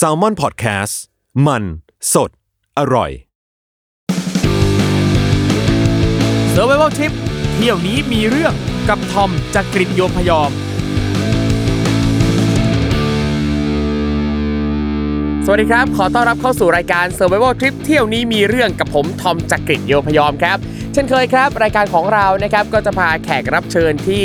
s a l ม o n PODCAST มัน สด อร่อย s u r v i v a l Trip เที่ยวนี้มีเรื่องกับทอมจากกรีฑโยมพยอม สวัสดีครับ ขอต้อนรับเข้าสู่รายการ Survival Trip เที่ยวนี้มีเรื่องกับผมทอมจากกรีฑโยมพยอมครับ เช่นเคยครับ รายการของเรานะครับก็จะพาแขกรับเชิญที่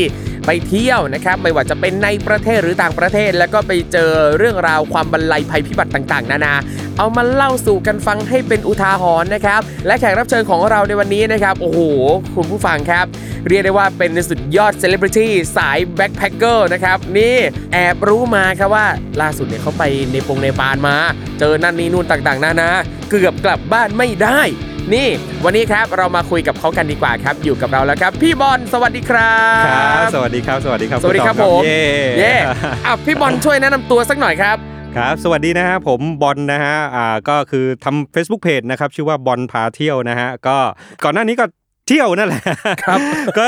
ไปเที่ยวนะครับไม่ว่าจะเป็นในประเทศหรือต่างประเทศ แล้วก็ไปเจอเรื่องราวความบรรลัยภัยพิบัติต่างๆ นานาเอามาเล่าสู่กันฟังให้เป็นอุทาหรณ์นะครับ และแขกรับเชิญของเราในวันนี้นะครับ โอ้โห คุณผู้ฟังครับ เรียกได้ว่าเป็นสุดยอดเซเลบริตี้สาย backpacker นะครับ นี่แอบรู้มาครับว่าล่าสุดเนี่ยเขาไปเนปงเนปาลมา เจอนั่นนี่นู่นต่างๆ นานา เกือบกลับบ้านไม่ได้ นี่ วันนี้ครับเรามาคุยกับเขากันดีกว่าครับ อยู่กับเราแล้วครับ พี่บอลสวัสดีครับครับสวัสดีครับ สวัสดีครับสวัสดีครับณผตอมเย่เย่อะพี่บอลช่วยแนะนำตัวสักหน่อยครับครับ สวัสดีนะฮะผมบอลนะฮะอ่าก็คือทำ Facebook Page นะครับ ชื่อว่าบอลพาเที่ยวนะฮะก็ก่อนหน้านี้ก็ เที่ยวนั่นแหละครับก็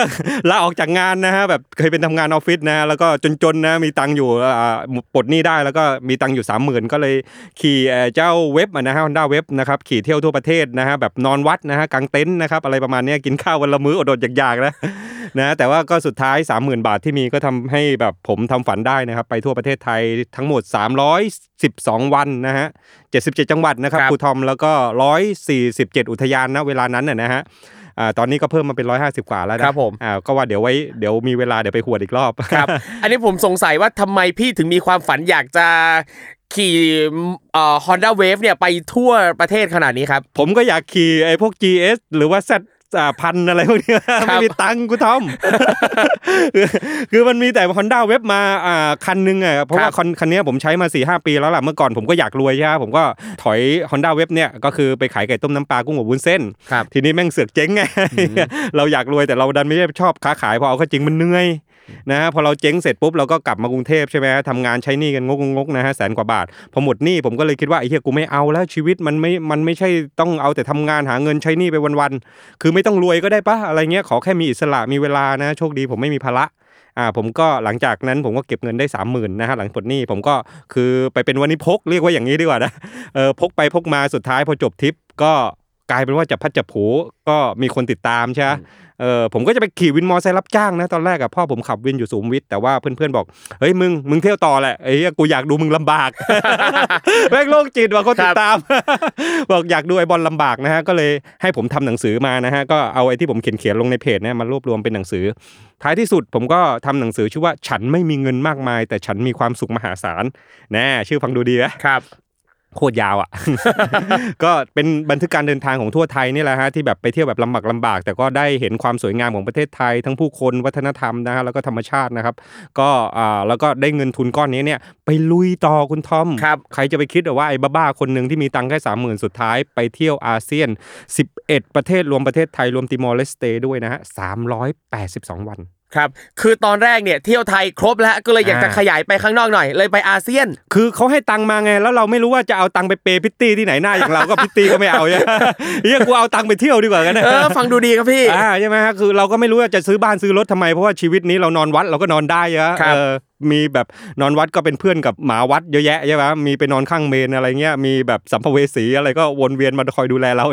ลาออกจากงานนะฮะแบบเคยเป็นทำงานออฟฟิศนะฮะแล้วก็จนๆนะมีตังค์อยู่อ่าปลดหนี้ได้แล้วก็มีตังค์อยู่3 0,000ก็เลยขี่เอ่อเจ้าเว็บอะนะฮะฮอนด้าเว็บนะครับขี่เที่ยวทั่วประเทศนะฮะแบบนอนวัดนะฮะกางเต็นท์นะครับอะไรประมาณเนี้ยกินข้าววันละมื้ออดๆอยากๆนะนะแต่ว่าก็สุดท้าย 30,000 บาทที่มีก็ทำให้แบบผมทำฝันได้นะครับ ไปทั่วประเทศไทยทั้งหมด 312 วันนะฮะ77 จังหวัดนะครับครับครูทอมแล้วก็ 147 อุทยานนะเวลานั้นน่ะนะฮะ อ่าตอนนี้ก็เพิ่มมาเป็น 150 กว่าแล้วนะครับผมอ่าก็ว่าเดี๋ยวไว้เดี๋ยวมีเวลาเดี๋ยวไปหวดอีกรอบครับ อันนี้ผมสงสัยว่าทำไมพี่ถึงมีความฝันอยากจะขี่เอ่อ Honda Wave เนี่ยไปทั่วประเทศขนาดนี้ครับ ผมก็อยากขี่ไอ้พวก GS หรือว่า Z อ่า พันอะไรพวกเนี้ยครับไม่มีตังค์กูทอมคือคือมันมีแต่ Honda w e b มาอ่าคันหนึงอะเพราะว่าคันคันเนี้ยผมใช้มา4ีหปีแล้วล่ะเมื่อก่อนผมก็อยากรวยใช่ไหมผมก็ถอย Honda w e b เนี่ยก็คือไปขายไก่ต้มน้ำปลากุ้งอบวุ้นเส้นครับทีนี้แม่งเสือกเจ๊งไงเราอยากรวยแต่เราดันไม่ได้ชอบค้าขายพอเอาเข้าจริงมันเหนื่อย นะฮะพอเราเจ๊งเสร็จปุ๊บเราก็กลับมากรุงเทพใช่ไหมฮะทำงานใช้หนี้กันงกงกนะฮะแสนกว่าบาทพอหมดหนี้ผมก็เลยคิดว่าไอ้เหี้ยกูไม่เอาแล้วชีวิตมันไม่มันไม่ใช่ต้องเอาแต่ทำงานหาเงินใช้หนี้ไปวันๆคือไม่ต้องรวยก็ได้ปะอะไรเงี้ยขอแค่มีอิสระมีเวลานะโชคดีผมไม่มีภาระอ่าผมก็หลังจากนั้นผมก็เก็บเงินได้สามหมื่นนะฮะหลังปลดหนี้ผมก็คือไปเป็นวันนี้พกเรียกว่าอย่างนี้ดีกว่านะเออพกไปพกมาสุดท้ายพอจบทริปก็ กลายเป็นว่าจะพัดจะผูก็มีคนติดตามใช่ไหมเออผมก็จะไปขี่วินมอเตอร์ไซค์รับจ้างนะตอนแรกอะพ่อผมขับวินอยู่สูงวิทแต่ว่าเพื่อนๆบอกเฮ้ยมึงมึงเที่ยวต่อแหละไอ้เหี้ยกูอยากดูมึงลำบากแม่งโรคจิตว่ะคนติดตามบอกอยากดูไอ้บอลลำบากนะฮะก็เลยให้ผมทำหนังสือมานะฮะก็เอาไอ้ที่ผมเขียนเขียนๆลงในเพจเนี่ยมารวบรวมเป็นหนังสือ ท้ายที่สุดผมก็ทำหนังสือชื่อว่าฉันไม่มีเงินมากมาย แต่ฉันมีความสุขมหาศาลแน่ชื่อฟังดูดีไหมครับ โคตรยาวอะ ก็เป็นบันทึกการเดินทางของทั่วไทยนี่แหละฮะที่แบบไปเที่ยวแบบลำบากลำบาก แต่ก็ได้เห็นความสวยงามของประเทศไทย ทั้งผู้คนวัฒนธรรมนะฮะแล้วก็ธรรมชาตินะครับ ก็อ่าแล้วก็ได้เงินทุนก้อนนี้เนี่ยไปลุยต่อคุณทอมครับใครจะไปคิดว่าไอ้บ้าๆคนหนึ่งที่มีตังค์แค่สามหมื่นสุดท้ายไปเที่ยวอาเซียน 11 ประเทศรวมประเทศไทยรวมติมอร์เลสเตด้วยนะฮะ382วัน ครับ คือตอนแรกเนี่ยเที่ยวไทยครบแล้วก็เลยอยากจะอ่าขยายไปข้างนอกหน่อย เลยไปอาเซียน คือเขาให้ตังค์มาไงแล้วเราไม่รู้ว่าจะเอาตังค์ไปเปย์พิตตี้ที่ไหนหน้าอย่างเราก็พิตตี้ก็ไม่เอาเนี่ยเฮียกูเอาตังค์ไปเที่ยวดีกว่ากันนะเออฟังดูดีครับพี่อ่าใช่ไหมฮะคือเราก็ไม่รู้ว่าจะซื้อบ้านซื้อรถทำไมเพราะว่าชีวิตนี้เรานอนวัดเราก็นอนได้อะครับเออ มีแบบนอนวัดก็เป็นเพื่อนกับหมาวัดเยอะแยะใช่ไหมมีไปนอนข้างเมนอะไรเงี้ยมีแบบสัมภเวสีอะไรก็วนเวียนมาคอยดูแลเรา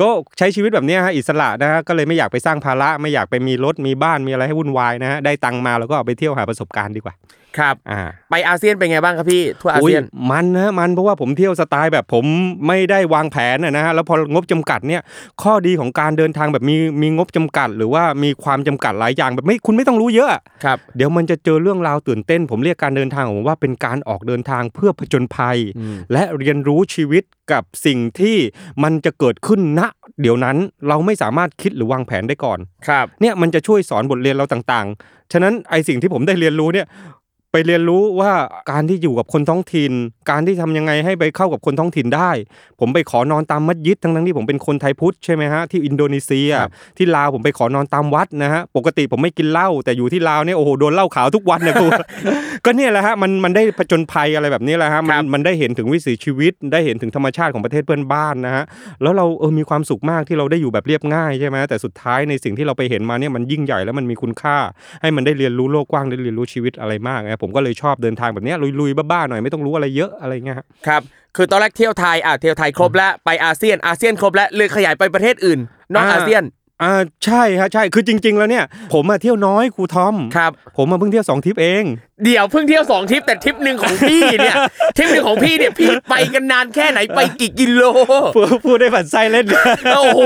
ก็ใช้ชีวิตแบบนี้ฮะอิสระนะฮะก็เลยไม่อยากไปสร้างภาระไม่อยากไปมีรถมีบ้านมีอะไรให้วุ่นวายนะฮะได้ตังมาแล้วก็เอาไปเที่ยวหาประสบการณ์ดีกว่า ครับอ่าไปอาเซียนเป็นไงบ้างครับพี่ทั่วอาเซียนโยมันนะมันเพราะว่าผมเที่ยวสไตล์แบบผมไม่ได้วางแผนนะนะฮะแล้วพองบจำกัดเนี่ยข้อดีของการเดินทางแบบมีมีงบจำกัด หรือว่ามีความจำกัดหลายอย่างแบบไม่คุณไม่ต้องรู้เยอะครับเดี๋ยวมันจะเจอเรื่องราวตื่นเต้น ผมเรียกการเดินทางของผมว่าเป็นการออกเดินทางเพื่อผจญภัยอืมและเรียนรู้ชีวิตกับสิ่งที่มันจะเกิดขึ้นณเดี๋ยวนั้นเราไม่สามารถคิดหรือวางแผนได้ก่อนครับเนี่ยมันจะช่วยสอนบทเรียนเราต่างๆ ฉะนั้นไอสิ่งที่ผมได้เรียนรู้เนี่ย ไปเรียนรู้ว่าการที่อยู่กับคนท้องถิ่น การที่ทำยังไงให้ไปเข้ากับคนท้องถิ่นได้ ผมไปขอนอนตามมัสยิดทั้งทั้งๆที่ผมเป็นคนไทยพุทธใช่ไหมฮะที่อินโดนีเซียครับที่ลาวผมไปขอนอนตามวัดนะฮะปกติผมไม่กินเหล้าแต่อยู่ที่ลาวเนี่ยโอ้โหโดนเหล้าขาวทุกวันนะครูก็เนี่ยแหละฮะมันมันได้ผจญภัยอะไรแบบนี้แหละฮะมัครันบมันได้เห็นถึงวิถีชีวิต ได้เห็นถึงธรรมชาติของประเทศเพื่อนบ้านนะฮะแล้วเราเออมีความสุขมากที่เราได้อยู่แบบเรียบง่ายใช่ไหมแต่สุดท้ายในสิ่งที่เราไปเห็นมาเนี่ยมันยิ่งใหญ่แล้วมันมีคุณค่า ให้มันได้เรียนรู้โลกกว้างได้เรียนรู้ชีวิตอะไรมากนะผมก็เลยชอบเดินทางแบบเนี้ยลุยๆบ้าๆหน่อยไม่ต้องรู้อะไรเยอะอะไรเงี้ยฮะครับคือตอนแรกเที่ยวไทยอะเที่ยวไทยครบแล้วไปอาเซียนอาเซียนครบแล้วเลยขยายไปประเทศอื่นนอกอ่าอาเซียน อ่าใช่ฮะใช่คือจริง ๆ แล้วเนี่ย ผมมาเที่ยวน้อยครูทอมครับ ผมมาเพิ่งเที่ยวสองทริปเอง เดี๋ยวเพิ่งเที่ยวสองทริปแต่ทริปหนึ่งของพี่เนี่ยทริปหนึ่งของพี่เนี่ยพี่ไปกันนานแค่ไหนไปกี่กิโลพูดพูดได้ผัดไส้เล่นโอ้โห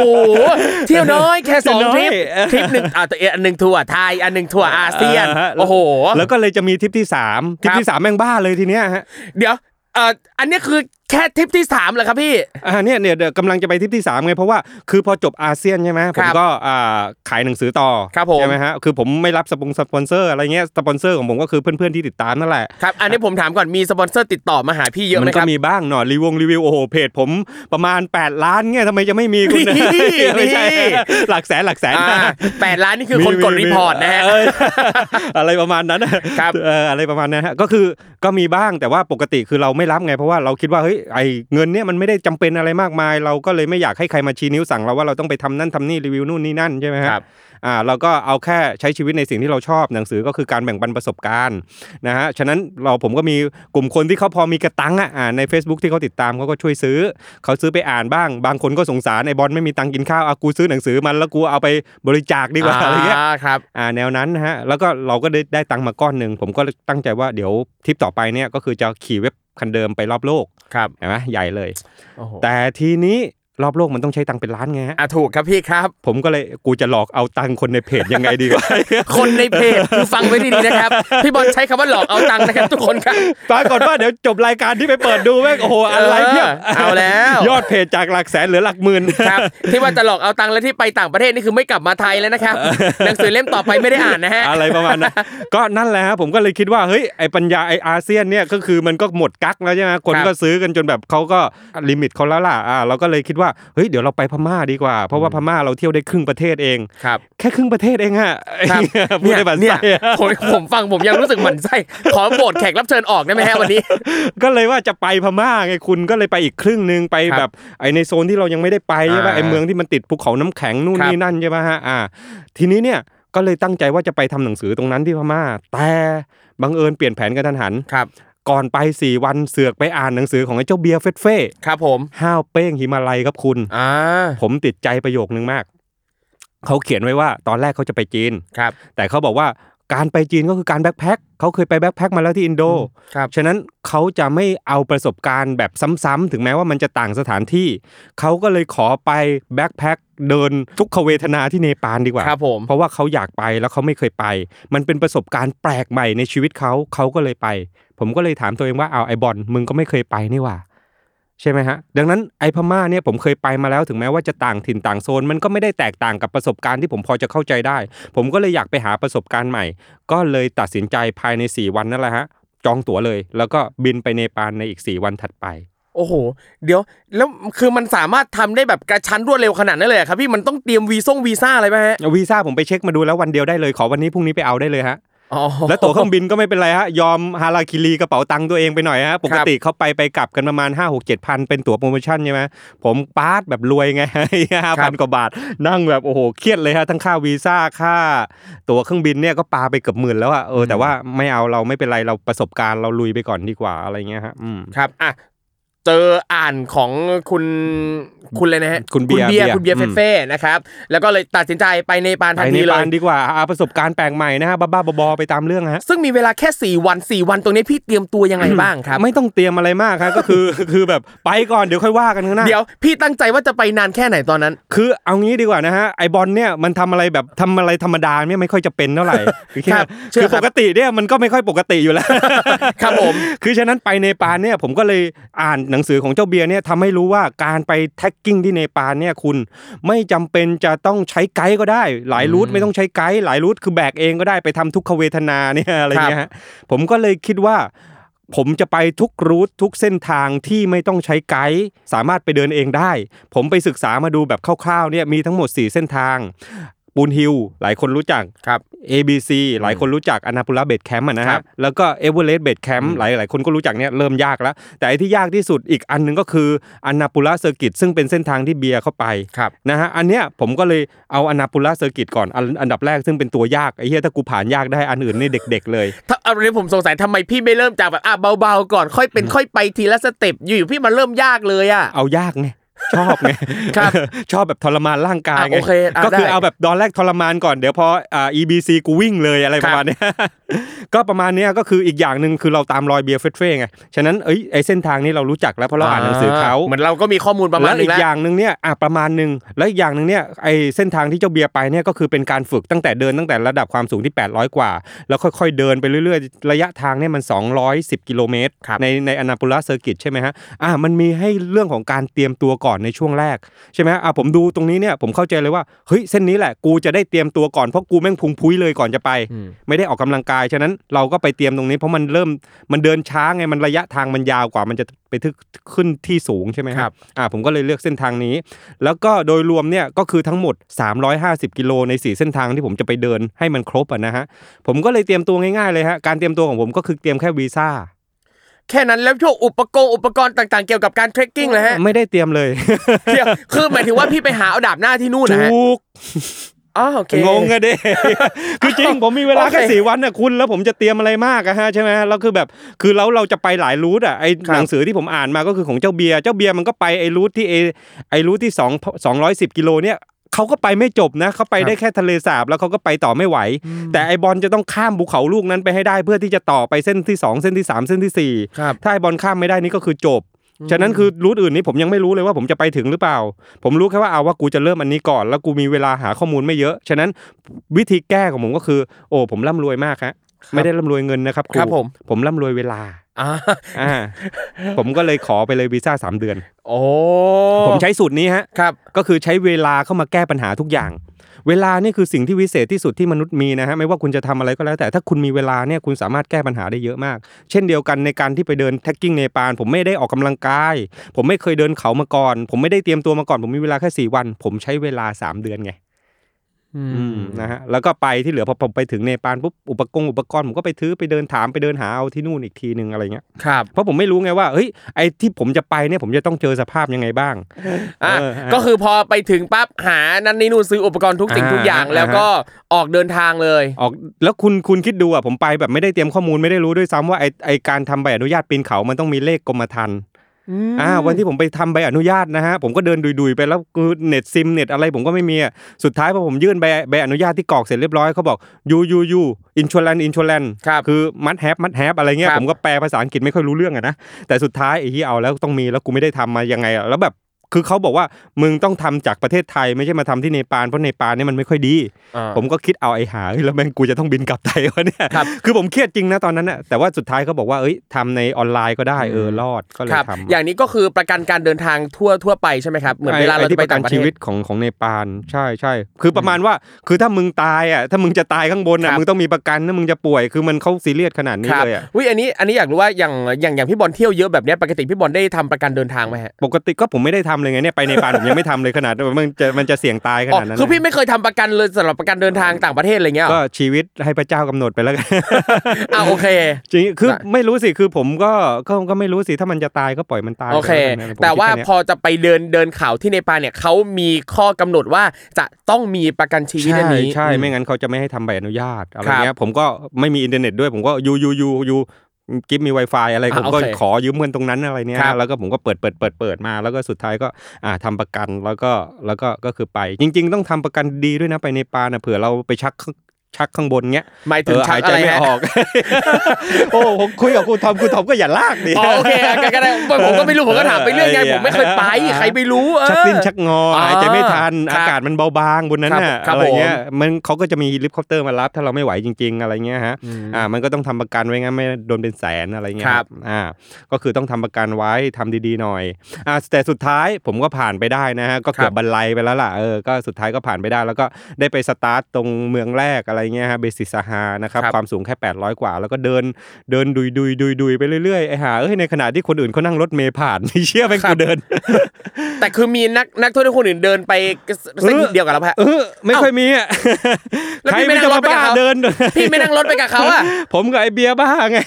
เที่ยวน้อยแค่สองทริปเที่ยวน้อยทริปหนึ่งอะตัวเองอันหนึ่งทัวร์ไทยอันหนึ่งทัวร์อาเซียนาฮะโอ้โหแล้วก็เลยจะมีทริปที่สามทริปที่สามแม่งบ้าเลยทีเนี้ยฮะเดี๋ยวเอ่ออันนี้คือแค่ทริปที่สามเหรอครับพี่อ่าเนี่ยเนี่ยเดี๋ยวกำลังจะไปทริปที่สามไงเพราะว่าคือพอจบอาเซียนใช่ไหมครับผมก็อ่าขายหนังสือต่อครับผมใช่ไหมฮะคือผมไม่รับสปงสปอนเซอร์อะไรเงี้ยสปอนเซอร์ของผมก็คือเพื่อนๆที่ติดตามนั่นแหละครับอันนี้ผมถามก่อนมีสปอนเซอร์ติดต่อมาหาพี่เยอะไหมครับมันก็มีบ้างหน่อยรีวงรีวิวโอ้โหเพจผมประมาณ 8 ล้านเงี้ยทำไมจะไม่มีคุณนี่ไม่ใช่นี่หลักแสนหลักแสนอ่าแปดล้านนี่คือคนกด report นะฮะเอออะไรประมาณนั้นครับเอออะไรประมาณนั้นฮะก็คือก็มีบ้างแต่ว่าปกติคือเราไม่รับไงเพราะว่าเราคิดว่าเฮ้ยไอเงินเนี่ยมันไม่ได้จำเป็นอะไรมากมาย เราก็เลยไม่อยากให้ใครมาชี้นิ้วสั่งเราว่าเราต้องไปทำนั่นทำนี่รีวิวนู่นนี่นั่นใช่ไหมฮะครับอ่าเราก็เอาแค่ใช้ชีวิตในสิ่งที่เราชอบหนังสือก็คือการแบ่งปันประสบการณ์นะฮะฉะนั้นเราผมก็มีกลุ่มคนที่เขาพอมีกระตังอะอ่าใน Facebook ที่เขาติดตามเขาก็ช่วยซื้อ เขาซื้อไปอ่านบ้าง บางคนก็สงสารไอ้บอลไม่มีตังค์กินข้าวอากูซื้อหนังสือมันแล้วกูเอาไปบริจาคดีกว่าอะไรเงี้ยาครับอ่าแนวนั้นนะฮะแล้วก็เราก็ได้ได้ตังค์มาก้อนหนึ่งผมก็ตั้งใจว่าเดี๋ยวทริปต่อไปเนี่ยก็คือจะขี่เว็บ คันเดิมไปรอบโลกครับเห็นไหมใหญ่เลยโอ้โหแต่ทีนี้ รอบโลกมันต้องใช้ตังค์เป็นล้านไงฮะอะถูกครับพี่ครับ ผมก็เลยกูจะหลอกเอาตังค์คนในเพจยังไงดีวะคนในเพจคือฟังไว้ดีๆนะครับพี่บอลใช้คำว่าหลอกเอาตังค์นะครับทุกคนครับปรากฏว่าเดี๋ยวจบรายการที่ไปเปิดดูแม่งโอ้โหอะไรเพียบเออเอาแล้ว ยอดเพจจากหลักแสนเหลือหลักหมื่นครับที่ว่าจะหลอกเอาตังค์แล้วที่ไปต่างประเทศนี่คือไม่กลับมาไทยแล้วนะครับหนังสือเล่มต่อไปไม่ได้อ่านนะฮะอะไรประมาณนั้นก็นั่นแหละฮะผมก็เลยคิดว่าเฮ้ยไอปัญญาไออาเซียนเนี่ยก็คือมันก็หมดกักแล้วใช่ไหมคนครับก็ซื้อกันจนแบบเขาก็ลิมิตเขาแล้วล่ะอ่าเราก็เลยคิดว่าเฮ้ยเดี๋ยวเราไปพม่าดีกว่า เพราะว่าพม่าเราเที่ยวได้ครึ่งประเทศเองครับแค่ครึ่งประเทศเองฮะครับพูดได้แบบเนี่ยไส้อะผมผมฟังผมยังรู้สึกหมั่นไส้ขอโบทแขกรับเชิญออกได้ไหมฮะวันนี้ ก็เลยว่าจะไปพม่าไงคุณก็เลยไปอีกครึ่งหนึ่งไปครับแบบไอในโซนที่เรายังไม่ได้ไปใช่ป่ะอ่าไอเมืองที่มันติดภูเขาน้ำแข็งนู่นครับนี่นั่นใช่ป่ะฮะอ่า ทีนี้เนี่ยก็เลยตั้งใจว่าจะไปทำหนังสือตรงนั้นที่พม่า แต่บังเอิญเปลี่ยนแผนกันทันหันครับ ก่อนไปสี่วันเสือกไปอ่านหนังสือของไอ้เจ้าเบียร์เฟสเฟ่ครับผมห้าวเป้งหิมาลัยครับคุณอ่าผมติดใจประโยคนึงมาก เขาเขียนไว้ว่าตอนแรกเขาจะไปจีนครับ แต่เขาบอกว่าการไปจีนก็คือการแบ็คแพ็คเขาเคยไปแบ็คแพ็คมาแล้วที่อินโดครับฉะนั้นเขาจะไม่เอาประสบการณ์แบบซ้ำๆถึงแม้ว่ามันจะต่างสถานที่ เขาก็เลยขอไปแบ็คแพ็คเดินทุกขเวทนาที่เนปาลดีกว่าครับผมเพราะว่าเขาอยากไปแล้วเขาไม่เคยไป มันเป็นประสบการณ์แปลกใหม่ในชีวิตเขาเขาก็เลยไป ผมก็เลยถามตัวเองว่าเอาวไอบอลมึงก็ไม่เคยไปนี่หว่าใช่ไหมฮะดังนั้นไอ้พม่าเนี่ยผมเคยไปมาแล้วถึงแม้ว่าจะต่างถิ่นต่างโซน มันก็ไม่ได้แตกต่างกับประสบการณ์ที่ผมพอจะเข้าใจได้ ผมก็เลยอยากไปหาประสบการณ์ใหม่ ก็เลยตัดสินใจภายใน 4 วันนั่นแหละฮะจองตั๋วเลย แล้วก็บินไปเนปาลในอีก 4 วันถัดไป โอ้โห เดี๋ยวแล้วคือมันสามารถทำได้แบบกระชั้นรวดเร็วขนาดนั้นเลยเหรอครับพี่มันต้องเตรียมวีซ่งวีซ่าอะไรไหมฮะวีซ่าผมไปเช็คมาดูแล้ววันเดียวได้เลยขอวันนี้พรุ่งนี้ไปเอาได้เลยฮะอ๋อ แล้วตั๋วเครื่องบินก็ไม่เป็นไรฮะยอมฮาราคิรีกระเป๋าตังค์ตัวเองไปหน่อยฮะปกติเขาไปไปกลับกันประมาณ 5 6 7พันเป็นตั๋วโปรโมชั่นใช่ไหมผมปาร์ตแบบรวยไงห้าพันกว่าบาทนั่งแบบโอ้โหเครียดเลยฮะทั้งค่าวีซ่าค่า ตั๋วเครื่องบินเนี่ยก็ปาไปเกือบหมื่นแล้วอะเออแต่ว่าไม่เอาเราไม่เป็นไรเราประสบการณ์เราลุยไปก่อนดีกว่าอะไรเงี้ยฮะอืมครับอะ เจออ่านของคุณคุณเลยนะฮะคุณเบียร์คุณเบียร์เบียร์คุณเบียร์อืเฟมเฟ่นะครับแล้วก็เลยตัดสินใจไปเนปาลไปทันในทีเลปายนดีกว่าเอาประสบการณ์แปลกใหม่นะฮะบ้าๆบอๆไปตามเรื่องฮะซึ่งมีเวลาแค่ 4 วัน 4 วันตรงนี้พี่เตรียมตัวยังไงบ้างครับ ไม่ต้องเตรียมอะไรมากครับก็คือคือแบบไปก่อนเดี๋ยวค่อยว่ากันข้างหน้าเดี๋ยวพี่ตั้งใจว่าจะไปนานแค่ไหนตอนนั้น คือเอางี้ดีกว่านะฮะไอบอลเนี่ยมันทำอะไรแบบทำอะไรธรรมดาเนี่ยไม่ค่อยจะเป็นเท่าไหร่คือแค่ครับเชื่อคือครับปกติเนี่ยมันก็ไม่ค่อยปกติอยู่แล้วครับผมคือฉะนั้นไปเนปาลเนี่ยผมก็เลยอ่านหนังสือของเจ้าเบียร์เนี่ยทำให้รู้ว่าการไปแท็กกิ้งที่เนปาลเนี่ยคุณไม่จำเป็นจะต้องใช้ไกด์ก็ได้ หลายรูทไม่ต้องใช้ไกด์หลายรูทคือแบกเองก็ได้ไปทำทุกขเวทนาเนี่ยอะไรเงี้ยฮะผมก็เลยคิดว่าผมจะไปทุกรูททุกเส้นทางที่ไม่ต้องใช้ไกด์สามารถไปเดินเองได้ ผมไปศึกษามาดูแบบคร่าวๆเนี่ยมีทั้งหมด 4 เส้นทาง Poon Hill หลายคนรู้จักครับ ABC หลายคนรู้จัก Annapurna Base Camp นะครัฮะบแล้วก็ Everest Base Camp หลายหลายคนก็รู้จักเนี่ยเริ่มยากแล้ว แต่ไอ้ที่ยากที่สุดอีกอันหนึ่งก็คือ Annapurna Circuit ซึ่งเป็นเส้นทางที่เบียร์เข้าไปครับนะฮะอันเนี้ยผมก็เลยเอา Annapurna Circuit ก่อนอันอันดับแรกซึ่งเป็นตัวยากไอ้เหี้ยถ้ากูผ่านยากได้อันอื่นนี่เด็ก ๆ เลยถ้าเอาเนี้ผมสงสัยทำไมพี่ไม่เริ่มจากแบบอะเบาๆก่อนค่อยเป็นค่อยไปทีละ step อยู่ๆพี่มาเริ่มยากเลยอะเอายากไง ชอบไงครับชอบแบบทรมานร่างกายไงอะโอเคอะก็คือได้เอาแบบตอนแรกทรมานก่อนเดี๋ยวพออ่า EBC กูวิ่งเลยอะไรคประมาณเนี้ยครับก็ประมาณเนี้ยก็คืออีกอย่างหนึ่งคือเราตามรอยเบียร์เฟสเฟ่ไงฉะนั้นเอ้ยไอเส้นทางนี้เรารู้จักแล้วเพราะเราอ่านหนังสือเขาเหมือนเราก็มีข้อมูลประมาณแล้วแล้วอีกอย่างหนึ่งเนี่ยอะประมาณหนึ่งแล้วอีกอย่างหนึ่งเนี่ยไอเส้นทางที่เจ้าเบียร์ไปเนี่ยก็คือเป็นการฝึกตั้งแต่เดินตั้งแต่ระดับความสูงที่ 800 กว่า แล้วค่อยๆเดินไปเรื่อยๆ ระยะทางเนี่ยมัน 210 กิโลเมตรครับในใน Annapurna Circuit ใช่ไหมฮะอะมันมีให้เรื่องของการเตรียมตัวก่อนในช่วงแรกใช่ไหมอะผมดูตรงนี้เนี่ยผมเข้าใจเลยว่าเฮ้ยเส้นนี้แหละกูจะได้เตรียมตัวก่อนเพราะกูแม่งพุงพุ้ยเลยก่อนจะไปอืมไม่ได้ออกกำลังกายฉะนั้นเราก็ไปเตรียมตรงนี้ เพราะมันเริ่มมันเดินช้าไงมันระยะทางมันยาวกว่ามันจะไปทึกขึ้นที่สูงใช่ไหมครับอ่าผมก็เลยเลือกเส้นทางนี้ แล้วก็โดยรวมเนี่ยก็คือทั้งหมด 350 กิโลใน 4 เส้นทางที่ผมจะไปเดินให้มันครบอะนะฮะผมก็เลยเตรียมตัวง่ายๆเลยฮะการเตรียมตัวของผมก็คือเตรียมแค่วีซ่า แค่นั้นแล้วพวกอุปกรณ์อุปกรณ์ต่างๆ เกี่ยวกับการเทรคกิ้งเลยฮะไม่ได้เตรียมเลยเดี๋ยวคือหมายถึงว่าพี่ไปหาเอาดาบหน้าที่นู่นนะฮะถูกอ๋อโอเคงงอะเด้คือจริงผมมีเวลาแค่โอเคสี่วันน่ะคุณแล้วผมจะเตรียมอะไรมากอะฮะใช่ไหมแล้วคือแบบคือแล้วเราจะไปหลายรูทอะไอครับหนังสือที่ผมอ่านมาก็คือของเจ้าเบียร์เจ้าเบียร์มันก็ไปไอรูทที่ไอไอรูทที่สองสองร้อยสิบกิโลเนี่ย เขาก็ไปไม่จบนะเขาไปได้แค่ทะเลสาบแล้วเขาก็ไปต่อไม่ไหว แต่ไอบอลจะต้องข้ามภูเขาลูกนั้นไปให้ได้เพื่อที่จะต่อไปเส้นที่สองเส้นที่สามเส้นที่สี่ครับถ้าไอบอลข้ามไม่ได้นี่ก็คือจบฉะนั้นคือรูทอื่นนี้ผมยังไม่รู้เลยว่าผมจะไปถึงหรือเปล่า ผมรู้แค่ว่าเอาว่ากูจะเริ่มอันนี้ก่อน แล้วกูมีเวลาหาข้อมูลไม่เยอะ ฉะนั้นวิธีแก้ของผมก็คือ โอ้ผมร่ำรวยมากฮะ ไม่ได้ร่ำรวยเงินนะครับครูครับผมผมร่ำรวยเวลาอ่าอ่าผมก็เลยขอไปเลยวีซ่าสามเดือน โอ้ผมใช้สูตรนี้ฮะครับ ก็คือใช้เวลาเข้ามาแก้ปัญหาทุกอย่าง เวลานี่คือสิ่งที่วิเศษที่สุดที่มนุษย์มีนะฮะไม่ว่าคุณจะทำอะไรก็แล้ว แต่ถ้าคุณมีเวลาเนี่ยคุณสามารถแก้ปัญหาได้เยอะมาก เช่นเดียวกันในการที่ไปเดิน trekking เนปาลผมไม่ได้ออกกำลังกาย ผมไม่เคยเดินเขามาก่อน ผมไม่ได้เตรียมตัวมาก่อน ผมมีเวลาแค่สี่วัน ผมใช้เวลาสามเดือนไงอือืมม นะฮะแล้วก็ไปที่เหลือพอผมไปถึงเนปาลปุ๊บอุปกรณ์อุปกรณ์ผมก็ไปถือไปเดินถามไปเดินหาเอาที่นู่นอีกทีหนึ่งอะไรเงี้ยครับเพราะผมไม่รู้ไงว่าเฮ้ยไอ้ที่ผมจะไปเนี่ยผมจะต้องเจอสภาพยังไงบ้างอะเออฮะก็คือพอไปถึงปั๊บหานั่นนี่นู่นซื้ออุปกรณ์ทุกสิ่งอ่าทุกอย่างอ่าแล้วก็ออกเดินทางเลยออกแล้วคุณคุณคิดดูอะผมไปแบบไม่ได้เตรียมข้อมูลไม่ได้รู้ด้วยซ้ำว่าไอไอการทำใบอนุญาตปีนเขามันต้องมีเลขกรมธรรม์ อ่าวันที่ผมไปทำใบอนุญาตนะฮะผมก็เดินดุยๆไปแล้วคือเน็ตซิมเน็ตอะไรผมก็ไม่มีอะสุดท้ายพอผมยื่นใบใบอนุญาตที่กรอกเสร็จเรียบร้อยเขาบอกยูยูยูอินช r แลนอินช r แลนครับคือ must have must have อะไรเงี้ยครับผมก็แปลภาษาอังกฤษไม่ค่อยรู้เรื่องอะนะแต่สุดท้ายไอ้ที่เอาแล้วต้องมีแล้วกูไม่ได้ทำมายังไงอะแล้วแบบ คือเขาบอกว่ามึงต้องทำจากประเทศไทยไม่ใช่มาทำที่เนปาลเพราะเนปาลเนี่ยมันไม่ค่อยดีอ่าผมก็คิดเอาไอ้หาเฮ้ยแล้วแม่งกูจะต้องบินกลับไทยวะเนี่ยครับคือผมเครียดจริงนะตอนนั้นน่ะแต่ว่าสุดท้ายเขาบอกว่าเอ้ยทำในออนไลน์ก็ได้เออรอดก็เลยครับทำอย่างนี้ก็คือประกันการเดินทางทั่วทั่วไปใช่ไหมครับเหมือนเวลาเราไอ้จะที่ไปประกัต่านงประเทชีวิศตของของเนปาลใช่ใช่คือประมาณว่าคือถ้ามึงตายอะถ้ามึงจะตายข้างบนคอะรับมึงต้องมีประกันถ้ามึงจะป่วยคือมันเขาซีเรียสขนาดนี้ครับเลยอะอุ้ยอันนี้อันนี้อยากรู้ว่าอย่างอย่างอย่างพี่บอลเที่ยวเยอะแบบเนี้ยปกติพี่บอลได้ทำประกันเดินทางไหมฮะปกติก็ผมไม่ได้ทำเลยไงเนี่ยไปเนปาลผมยังไม่ทำเลยขนาดมันจะมันจะเสี่ยงตายขอ๋อนาดนั้นคือพี่นะไม่เคยทำประกันเลยสำหรับประกันเดินทางต่างประเทศอะไรเงี้ยเหรก็อชีวิตให้พระเจ้ากำหนดไปแล้วกันอ่าโอเคจริงคือได้ไม่รู้สิคือผมก็ก็ก็ไม่รู้สิถ้ามันจะตายก็ปล่อยมันตายโอเคไปล้กันนะผมแต่ว่าคิดค่เนี้ยพอจะไปเดินเดินเขาที่เนปาลเนี่ยเขามีข้อกำหนดว่าจะต้องมีประกันชีวิตอันใช่นี้ใช่อืไม่งั้เขาจะไม่ให้ทำใบอนุญาตอะไรครับเงี้ยผมก็ไม่มีอินเทอร์เน็ตด้วยผมก็ you you you you give me Wi-Fi อะไรอะผมก็โอเคขอยืมเงินตรงนั้นอะไรเนี้ยครับแล้วก็ผมก็เปิดเปิดเปิดเปิดมา แล้วก็สุดท้ายก็อ่าทำประกันแล้วก็แล้วก็ก็คือไป จริง ๆ ต้องทำประกันดีด้วยนะไปเนปาลนะเผื่อเราไปชัก ชักข้างบนเงี้ยหมายถึงเออชัหากยใจไม่ออก โอ้ผมคุยกับครูทอมครูทอมก็อย่าลากดิอ๋อโอเคอะก็ได้ผมก็ไม่รู้ผมก็ถามไปเรื่อยไงผมไม่เคยไปใครไปรู้เออชักดิ้นชักงออ๋อหายใจไม่ทันครับอากาศมันเบาบางบนนั้นน่ะครับอะไรเงี้ยผมมันเขาก็จะมีเฮลิคอปเตอร์มารับถ้าเราไม่ไหวจริง ๆ อะไรเงี้ยฮะอืมอ่ามันก็ต้องทำประกันไว้งั้นไม่โดนเป็นแสนอะไรเงี้ยครับอ่าก็คือต้องทำประกันไว้ทำดีๆหน่อยอ่าแต่สุดท้ายผมก็ผ่านไปได้นะฮะก็เกือบครับบรรลัยไปแล้วล่ะเออก็สุดท้ายก็ผ่านไปได้แล้วก็ได้ไปสตาร์ตตรงเมืองแรกอะไรเงี้ยฮะเบสิสฮานะครับครับความสูงแค่ 800 กว่า แล้วก็เดินเดินดุยดุยดุยดุยไปเรื่อยๆไอ้ห่าเอ้ยในขณะที่คนอื่นเขานั่งรถเมล์ผ่านเชื่อไหมกูเดิน แต่คือมีนักนักโทษคนอื่นเดินไปเส้นเดียวกับเราแพะเออไม่ค่อยมีอะแล้วใครพี่ไม่ไม่นั่จะงรมาถไปกับบ้าเขาเดิน พี่ไม่นั่งรถไปกับเขาอะผมกับไอเบียร์บ้าไง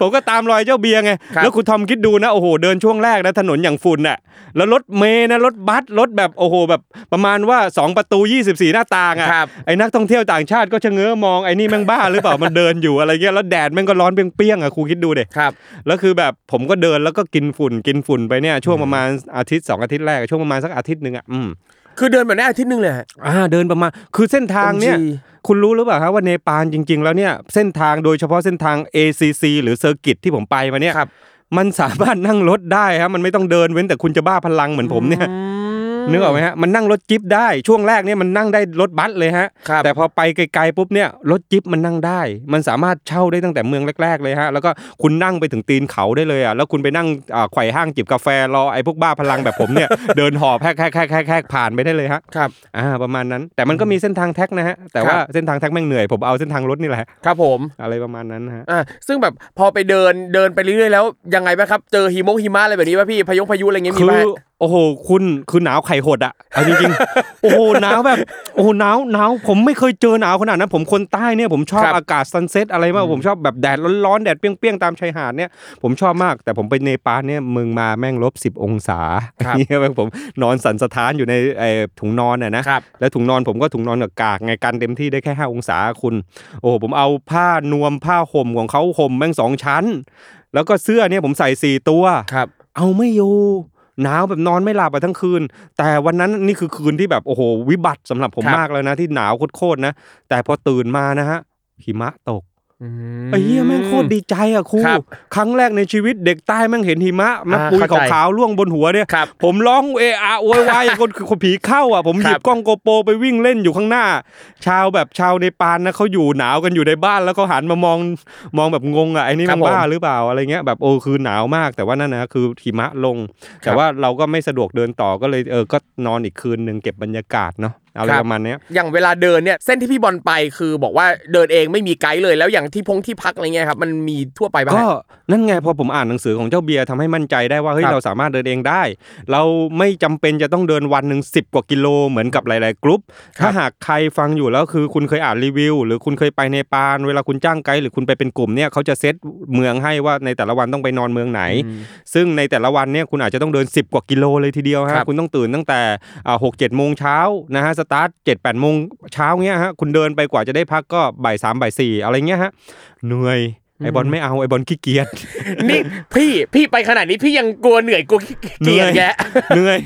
ผมก็ตามรอยเจ้าเบียร์ไงครับแล้วคุณทอมคิดดูนะโอ้โหเดินช่วงแรกนะถนนอย่างฝุ่นน่ะแล้วรถเมย์นะรถบัสรถแบบโอ้โหแบบประมาณว่า 2 ประตู 24 หน้าต่างอะครับไอ้นักท่องเที่ยวต่างชาติก็ชะเง้อมองไอ้นี่แม่งบ้าหรือเปล่ามันเดินอยู่อะไรเงี้ยแล้วแดดแม่งก็ร้อนเปรี้ยงๆอะครูคิดดูเด็ครับแล้วคือแบบผมก็เดินแล้วก็กินฝุ่นกินฝุ่นไปเนี่ยช่วงประมาณอาทิตย์สองอาทิตย์แรกช่วงประมาณสักอาทิตย์หนึ่งอะอืมคือเดินแบบนี้อาทิตย์หนึ่งเลยฮะอ่าเดินประมาณคือเส้นทางเนี่ย OMG คุณรู้หรือเปล่าครับว่าเนปาลจริง ๆ แล้วเนี่ยเส้นทางโดยเฉพาะเส้นทาง ACC หรือ Circuit ที่ผมไปมาเนี่ยครับมันสามารถนั่งรถได้ครับมันไม่ต้องเดินเว้นแต่คุณจะบ้าพลังเหมือนผมเนี่ย นึกออกไหมฮะมันนั่งรถจิ๊บได้ช่วงแรกเนี่ยมันนั่งได้รถบัสเลยฮะครับแต่พอไปไกลๆปุ๊บเนี่ยรถจิ๊บมันนั่งได้ มันสามารถเช่าได้ตั้งแต่เมืองแรก ๆเลยฮะแล้วก็คุณนั่งไปถึงตีนเขาได้เลยอะแล้วคุณไปนั่งอ่าไขว่ห้างจิบกาแฟรอไอ้พวกบ้าพลังแบบผมเนี่ยเดินหอบแฮกแฮกแฮกผ่านไปได้เลยฮะครับอ่าประมาณนั้น แต่มันก็มีเส้นทาง trek นะฮะแต่ว่าเส้นทาง trek แม่งเหนื่อยผมเอาเส้นทางรถนี่แหละครับผมอะไรประมาณนั้นนะฮะอ่าซึ่งแบบพอไปเดินเดินไปเรื่อยๆแล้วยังไงบ้างครับเจอหิมงหิมะอะไรแบบนี้ป่ะพี่พายุพายุอะไรเงี้ยมีคือไหม โอ้โห คุณคือหนาวไข่หดอะเอาจริงๆ โอ้โหหนาวแบบ โอ้โหหนาวหนาวผมไม่เคยเจอหนาวขนาดนั้น ผมคนใต้เนี่ยผมชอบอากาศ sunset อะไรมากผมชอบแบบแดดร้อนๆแดดเปรี้ยงๆตามชายหาดเนี่ยผมชอบมาก แต่ผมไปเนปาลเนี่ยมึงมาแม่งลบสิบองศาครับเนี่ยผมนอนสันสถานอยู่ในไอ้ถุงนอนอะนะครับแล้วถุงนอนผมก็ถุงนอนกับกากไงกันเต็มที่ได้แค่5องศาคุณ โอ้โหผมเอาผ้านวมผ้าห่มของเขาห่มแม่งสองชั้น แล้วก็เสื้อเนี่ยผมใส่สี่ตัวครับ เอาไม่อยู่ หนาวแบบนอนไม่หลับอะทั้งคืน แต่วันนั้นนี่คือคืนที่แบบโอ้โหวิบัติสำหรับผมครับมากแล้วนะที่หนาวโคตรๆนะแต่พอตื่นมานะฮะหิมะตกอืม ไอ้เหี้ยแม่งโคตรดีใจอะครูครับครั้งแรกในชีวิตเด็กใต้แม่งเห็นหิมะมาอ่าปุยเข้าใจขาวๆล่วงบนหัวเนี่ยครับผมร้องเออาโวยวายอย่างคนคนผีเข้าอะผมหยิครับบกล้องโกโปรไปวิ่งเล่นอยู่ข้างหน้า ชาวแบบชาวในปานนะเขาอยู่หนาวกันอยู่ในบ้านแล้วเขาหันมามองมองแบบงงอะไอ้นี่ครัมับนบ้าผมหรือเปล่าอะไรเงี้ยแบบโอ้คือหนาวมากแต่ว่านั่นนะคือหิมะลง แต่ว่าเราก็ไม่สะดวกเดินต่อก็เลยเออก็นอนอีกคืนหนึ่งเก็บบรรยากาศเนาะ อะไรครับประมาณเนี้ยอย่างเวลาเดินเนี่ยเส้นที่พี่บอลไปคือบอกว่าเดินเองไม่มีไกด์เลยแล้วอย่างที่พงที่พักอะไรเงี้ยครับมันมีทั่วไปบ้างก็นั่นไงพอผมอ่านหนังสือของเจ้าเบียร์ทำให้มั่นใจได้ว่าเฮ้ยครับเราสามารถเดินเองได้ เราไม่จำเป็นจะต้องเดินวันหนึ่งสิบกว่ากิโลเหมือนกับหลาย ๆกรุ๊ปครับถ้าหากใครฟังอยู่แล้วคือคุณเคยอ่านรีวิว หรือคุณเคยไปในปานเวลาคุณจ้างไกด์หรือคุณไปเป็นกลุ่มเนี่ยเขาจะเซตเมืองให้ว่าในแต่ละวันต้องไปนอนเมืองไหน ซึ่งในแต่ละวันเนี่ยคุณอาจจะต้องเดิน 10 กว่ากิโลเลยทีเดียวครับฮะคุณต้องตื่นตั้งแต่หกเจ็ดโมงเช้านะฮะสตาร์ทเจ็ดแปดโมงเช้าเงี้ยฮะคุณเดินไปกว่าจะได้พักก็บ่ายสามบ่ายสี่อะไรเงี้ยฮะเหนื่อย ไอบอลไม่เอาไอบอลขี้เกียจนี่พี่พี่ไปขนาดนี้พี่ยังกลัวเหนื่อยกลัวขี้เกียจแกะเหนื่อย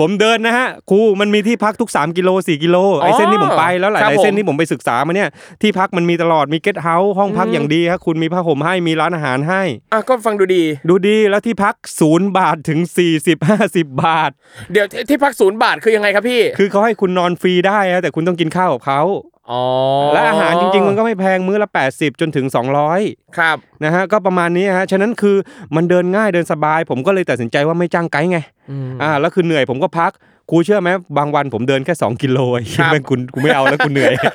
ผมเดินนะฮะครูมันมีที่พักทุก 3 กิโล 4 กิโลไอ้เส้นที่ผมไปแล้วครับหลายๆเส้นผมที่ผมไปศึกษามาเนี่ยที่พักมันมีตลอดมีเกสต์เฮาส์ห้องพักอืมอย่างดีครับคุณมีผ้าห่มให้มีร้านอาหารให้อะก็ฟังดูดี ดูดีแล้วที่พักศูนย์บาทถึง 40 50 บาท เดี๋ยวที่ที่พักศูนย์บาทคือยังไงครับพี่ คือเขาให้คุณนอนฟรีได้ฮะแต่คุณต้องกินข้าวกับเขา อ๋อและอาหารจริง ๆ มันก็ไม่แพงมื้อละ 80 จนถึง 200 ครับนะฮะก็ประมาณนี้ฮะฉะนั้นคือมันเดินง่ายเดินสบาย ผมก็เลยตัดสินใจว่าไม่จ้างไกด์ไงอ่าแล้วคือเหนื่อยผมก็พัก ครูเชื่อไหมบางวันผมเดินแค่ 2 กิโลไอ้เหี้ยครับแม่งคุณกูไม่เอาแล้วกูเหนื่อยอะ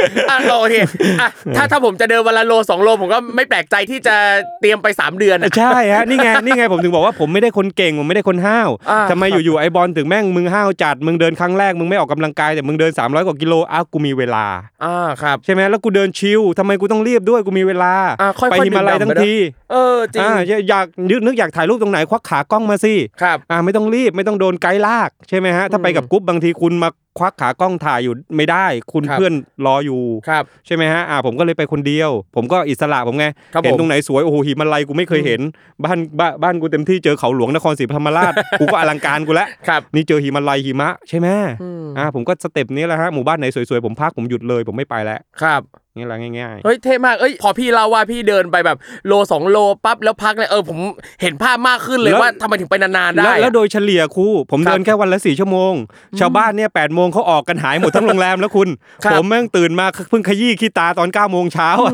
โอเคอะถ้าถ้าผมจะเดินวันละโลสองโลผมก็ไม่แปลกใจที่จะเตรียมไปสามเดือนอะใช่ฮะนี่ไงนี่ไงผมถึงบอกว่าผมไม่ได้คนเก่งผมไม่ได้คนห้าวอ่าทำไมอยู่ๆไอ้บอลถึงแม่งมึงห้าวจัดมึงเดินครั้งแรกมึงไม่ออกกำลังกายแต่มึงเดิน 300กว่ากิโลอ้าวกูมีเวลาอ่าครับใช่ไหมแล้วกูเดินชิลทำไมกูต้องรีบด้วยกูมีเวลาอ่าค่อยๆไปหิมาลัยดื่มด่ำทั้ไปงด้วยทีเออจริงอ่าอยากนึกนึกอยากถ่ายรูปตรงไหนควักขากล้องมาสิครับอ่าไม่ต้องรีบไม่ต้องโดนไกด์ลากใช่ไหมฮะถ้าไปกับกรุ๊ปบางทีคุณมาควักขากล้องถ่ายอยู่ไม่ได้ คุณครับเพื่อนรออยู่ครับใช่ไหมฮะอ่าผมก็เลยไปคนเดียว ผมก็อิสระผมไงครับเห็นผมตรงไหนสวยโอ้โหหิมาลัยกูไม่เคยเห็น บ้านบ้านบ้านกูเต็มที่เจอเขาหลวงนครศรีธรรมราช กูก็อลังการกูแล้วครับ นี่เจอหิมาลัยหิมะใช่ไหมอืม อ่าผมก็สเต็ปนี้แหละฮะหมู่บ้านไหนสวยๆผมพักผมหยุดเลย ผมไม่ไปแล้ว ครับ นี่แหละง่ายเฮ้ยเท่มากเอ้ยพอพี่เล่าว่าพี่เดินไปแบบโลสองโลปั๊บแล้วพักเลยเออผมเห็นภาพมากขึ้นเลยแล้วว่าทำไมถึงไปนานๆๆได้ แล้วแล้วอะโดยเฉลี่ยครูผมครับเดินแค่วันละสี่ชั่วโมง ชาวบ้านเนี่ยแปดโมงเขาออกกันหายหมดทั้งโรงแรมแล้วคุณครับผมแม่งตื่นมาเพิ่งขยี้ขี้ตาตอน9ก้าโมงเช้าอะ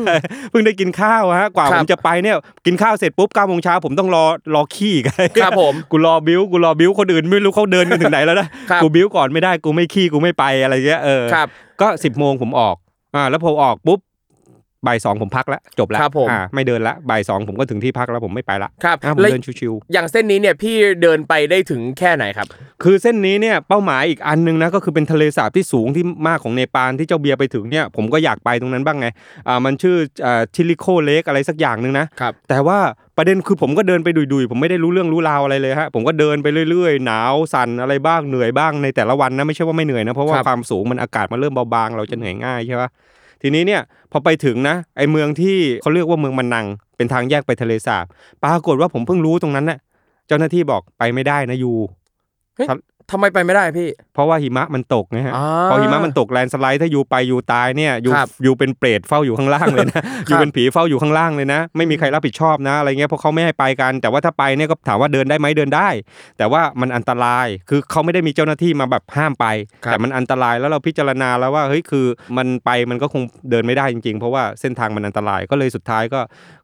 เพิ่งได้กินข้าวฮะกว่าครัผบมจะไปเนี่ยกินข้าวเสร็จปุ๊บเก้าโมงเช้าผมต้องรอรอขี้กันครับผมกูรอบิ้วกูรอบิ้วคนอื่นไม่รู้เขาเดินกันถึงไหนแล้วนะครับกูบิ้วก่อนไม่ได้กูไม่ขี้กูไม่ไปอะไรเงี้ยเออครับก็สิบโมงผมออก อ่าแล้วพอออกปุ๊บ บ่ายสองผมพักแล้วจบแล้วครับผมอ่าไม่เดินละบ่ายสองผมก็ถึงที่พักแล้วผมไม่ไปละครับอ่าผมแล้วเดินชิวอย่างเส้นนี้เนี่ยพี่เดินไปได้ถึงแค่ไหนครับๆคือเส้นนี้เนี่ยเป้าหมายอีกอันนึงนะก็คือเป็นทะเลสาบที่สูงที่มากของเนปาลที่เจ้าเบียร์ไปถึงเนี่ยผมก็อยากไปตรงนั้นบ้างไงอ่ามันชื่ออ่าทิลิโคเลกอะไรสักอย่างหนึ่งนะครับแต่ว่าประเด็นคือผมก็เดินไปดุยๆ ผมไม่ได้รู้เรื่องรู้ราวอะไรเลยฮะผมก็เดินไปเรื่อยๆ หนาวสั่นอะไรบ้างเหนื่อยบ้างในแต่ละวันนะไม่ใช่ว่าไม่เหนื่อยนะเพราะว่าครับความสูงมันอากาศมันเริ่มเบาบางเราจะเหนื่อยง่ายใช่ปะ ทีนี้เนี่ยพอไปถึงนะไอเมืองที่เขาเรียกว่าเมืองมันนัง เป็นทางแยกไปทะเลสาบปรากฏว่าผมเพิ่งรู้ตรงนั้นน่ะเจ้าหน้าที่บอกไปไม่ได้นะยู ทำไมไปไม่ได้พี่ เพราะว่าหิมะมันตกไงฮะอ่าพอหิมะมันตกแลนด์สไลด์ถ้ายูไปยูตายเนี่ยยูครับยูเป็นเปรตเฝ้าอยู่ข้างล่างเลยนะยูเป็นผีเฝ้าอยู่ข้างล่างเลยนะ ไม่มีใครรับผิดชอบนะอะไรเงี้ยเพราะเขาไม่ให้ไปกัน แต่ว่าถ้าไปเนี่ยก็ถามว่าเดินได้ไหมเดินได้ แต่ว่ามันอันตรายคือเขาไม่ได้มีเจ้าหน้าที่มาแบบห้ามไปครับแต่มันอันตรายแล้วเราพิจารณาแล้วว่าเฮ้ยคือมันไปมันก็คงเดินไม่ได้จริงๆ เพราะว่าเส้นทางมันอันตรายก็เลยสุดท้ายก็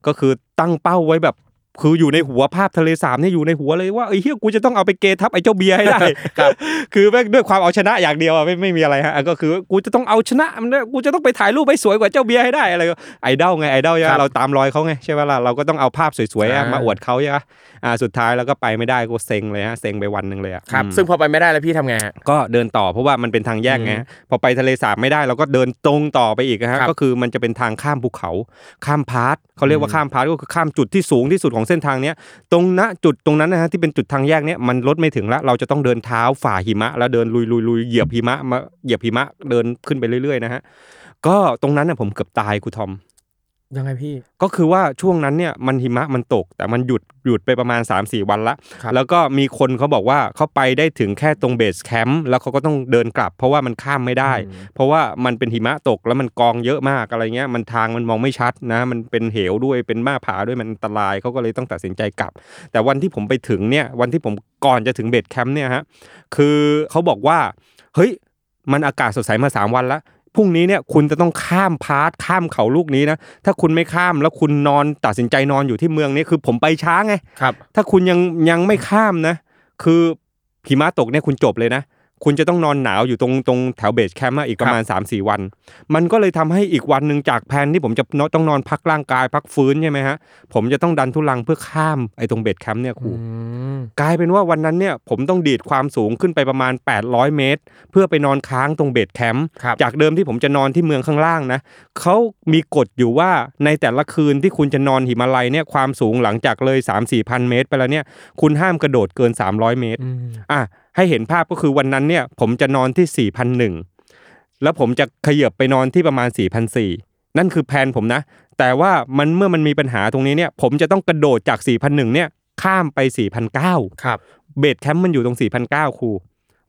ก็คือตั้งเป้าไว้แบบ คืออยู่ในหัวภาพทะเลสาบเนี่ยอยู่ในหัวเลยว่าไอ้เฮียกูจะต้องเอาไปเกทับไอ้เจ้าเบียร์ให้ได้ครับคือแม่งด้วยความเอาชนะอย่างเดียวอะไม่ไม่มีอะไรฮะก็คือกูจะต้องเอาชนะมันด้วยกูจะต้องไปถ่ายรูปให้สวยกว่าเจ้าเบียร์ให้ได้อะไรก็ไอดอลไงไอดอลครับเราตามรอยเขาไงใช่ไหมล่ะเราก็ต้องเอาภาพสวยๆอะอ่ามมาอวดเขาใช่ไหม อ่าสุดท้ายแล้วก็ไปไม่ได้ก็เซ็งเลยฮะเซ็งไปวันหนึ่งเลยอะครับอืมซึ่งพอไปไม่ได้แล้วพี่ทำไงฮะ ก็เดินต่อเพราะว่ามันเป็นทางแยกไงอืมพอไปทะเลสาบไม่ได้เราก็เดินตรงต่อไปอีกนะฮะครับ ก็คือมันจะเป็นทางข้ามภูเขา ข้ามพาร์ทเขาเรียกว่าอืมข้ามพาร์ทก็คือข้ามจุดที่สูงที่สุดของเส้นทางเนี้ยตรงณจุดตรงนั้นนะฮะที่เป็นจุดทางแยกเนี้ยมันรถไม่ถึงละเราจะต้องเดินเท้าฝ่าหิมะ แล้วเดินลุยลุยลุยเหยียบหิมะมาเหยียบหิมะเดินขึ้นไปเรื่อยๆนะฮะก็ตรงนั้นน่ะผมเกือบตายครูทอม ยังไงพี่ ก็คือว่าช่วงนั้นเนี่ยมันหิมะมันตก แต่มันหยุดหยุดไปประมาณ 3-4 วันละ ครับ แล้วก็มีคนเขาบอกว่าเขาไปได้ถึงแค่ตรง base camp แล้วเขาก็ต้องเดินกลับ เพราะว่ามันข้ามไม่ได้ เพราะว่ามันเป็นหิมะตกแล้วมันกองเยอะมากอะไรเงี้ยมันทางมันมองไม่ชัดนะมันเป็นเหวด้วยเป็นหน้าผาด้วยมันอันตรายเขาก็เลยต้องตัดสินใจกลับ แต่วันที่ผมไปถึงเนี่ยวันที่ผมก่อนจะถึง base camp เนี่ยฮะคือเขาบอกว่าเฮ้ยมันอากาศสดใสมาสามวันแล้ว พรุ่งนี้เนี่ยคุณจะต้องข้ามพาร์ทข้ามเขาลูกนี้นะถ้าคุณไม่ข้ามแล้วคุณนอนตัดสินใจนอนอยู่ที่เมืองนี้คือผมไปช้าไงครับ ถ้าคุณยังยังไม่ข้ามนะ คือหิมะตกเนี่ยคุณจบเลยนะ คุณจะต้องนอนหนาวอยู่ตรงตรงแถว base camp อะอีกประมาณ 3-4 วัน มันก็เลยทำให้อีกวันหนึ่งจากแผนที่ผมจะต้องนอนพักร่างกายพักฟื้นใช่ไหมฮะ ผมจะต้องดันทุรังเพื่อข้ามไอ้ตรง base camp เนี่ยครูกลายเป็นว่าวันนั้นเนี่ยผมต้องดีดความสูงขึ้นไปประมาณ 800 เมตร เพื่อไปนอนค้างตรง base camp ครับจากเดิมที่ผมจะนอนที่เมืองข้างล่างนะเขามีกฎอยู่ว่าในแต่ละคืนที่คุณจะนอนหิมาลัยเนี่ยความสูงหลังจากเลย 3 4พันเมตร ไปแล้วเนี่ยคุณห้ามกระโดดเกิน 300 เมตรอะ ให้เห็นภาพก็คือวันนั้นเนี่ย ผมจะนอนที่ 4,001 แล้วผมจะขยับไปนอนที่ประมาณ 4,004 นั่นคือแผนผมนะ แต่ว่ามันเมื่อมันมีปัญหาตรงนี้เนี่ย ผมจะต้องกระโดดจาก 4,001 เนี่ย ข้ามไป 4,009ครับ base camp มันอยู่ตรง 4,009ครู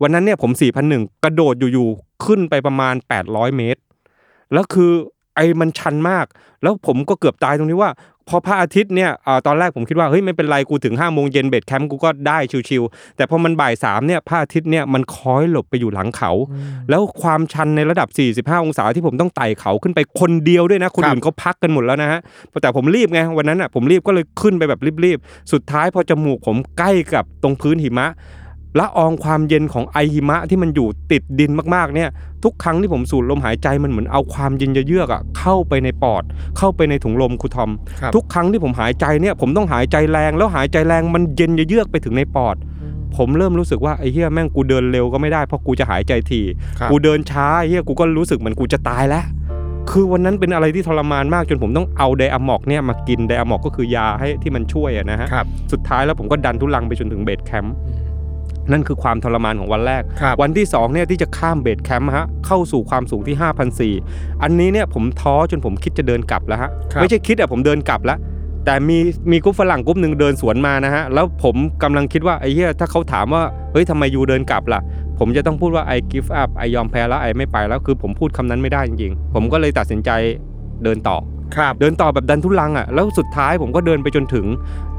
วันนั้นเนี่ยผม 4,001 กระโดดอยู่ๆขึ้นไปประมาณ 800 เมตร แล้วคือไอ้มันชันมาก แล้วผมก็เกือบตายตรงที่ว่า พอพระอาทิตย์เนี่ยอ่าตอนแรกผมคิดว่าเฮ้ยไม่เป็นไรกูถึง5โมงเย็น base camp กูก็ได้ชิวๆแต่พอมันบ่ายสามเนี่ยพระอาทิตย์เนี่ยมันคอยหลบไปอยู่หลังเขา แล้วความชันในระดับ 45 องศาที่ผมต้องไต่เขาขึ้นไปคนเดียวด้วยนะ คนครับอื่นเขาพักกันหมดแล้วนะฮะแต่ผมรีบไงวันนั้นอะผมรีบก็เลยขึ้นไปแบบรีบๆสุดท้ายพอจมูกผมใกล้กับตรงพื้นหิมะ ละอองความเย็นของไอหิมะที่มันอยู่ติดดินมากๆเนี่ยทุกครั้งที่ผมสูดลมหายใจมันเหมือนเอาความเย็นเยือกๆอะเข้าไปในปอด เข้าไปในถุงลมครูทอมครับทุกครั้งที่ผมหายใจเนี่ยผมต้องหายใจแรง แล้วหายใจแรงมันเย็นเยือกไปถึงในปอด ผมเริ่มรู้สึกว่าไอ้เหี้ยแม่งกูเดินเร็วก็ไม่ได้เพราะกูจะหายใจทีครับกูเดินช้าไอ้เหี้ยกูก็รู้สึกเหมือนกูจะตายแล้วคือวันนั้นเป็นอะไรที่ทรมานมากจนผมต้องเอา Diamox เนี่ยมากิน Diamox ก็คือยาให้ที่มันช่วยอะนะฮะครับสุดท้ายแล้วผมก็ดันทุรังไปจนถึง base camp นั่นคือความทรมานของวันแรกครับวันที่2เนี่ยที่จะข้าม base camp ฮะเข้าสู่ความสูงที่5,004อันนี้เนี่ยผมท้อจนผมคิดจะเดินกลับแล้วฮะครับไม่ใช่คิดอะผมเดินกลับแล้วแต่มีมีกรุ๊ปฝรั่งกรุ๊ปหนึ่งเดินสวนมานะฮะแล้วผมกำลังคิดว่าไอ้เหี้ยถ้าเขาถามว่าเฮ้ยทำไม you เดินกลับล่ะ ผมจะต้องพูดว่า I give up I ยอมแพ้แล้ว I ไม่ไปแล้วคือผมพูดคำนั้นไม่ได้จริงๆ ผมก็เลยตัดสินใจเดินต่อ ครับเดินต่อแบบดันทุรังอะแล้วสุดท้ายผมก็เดินไปจนถึง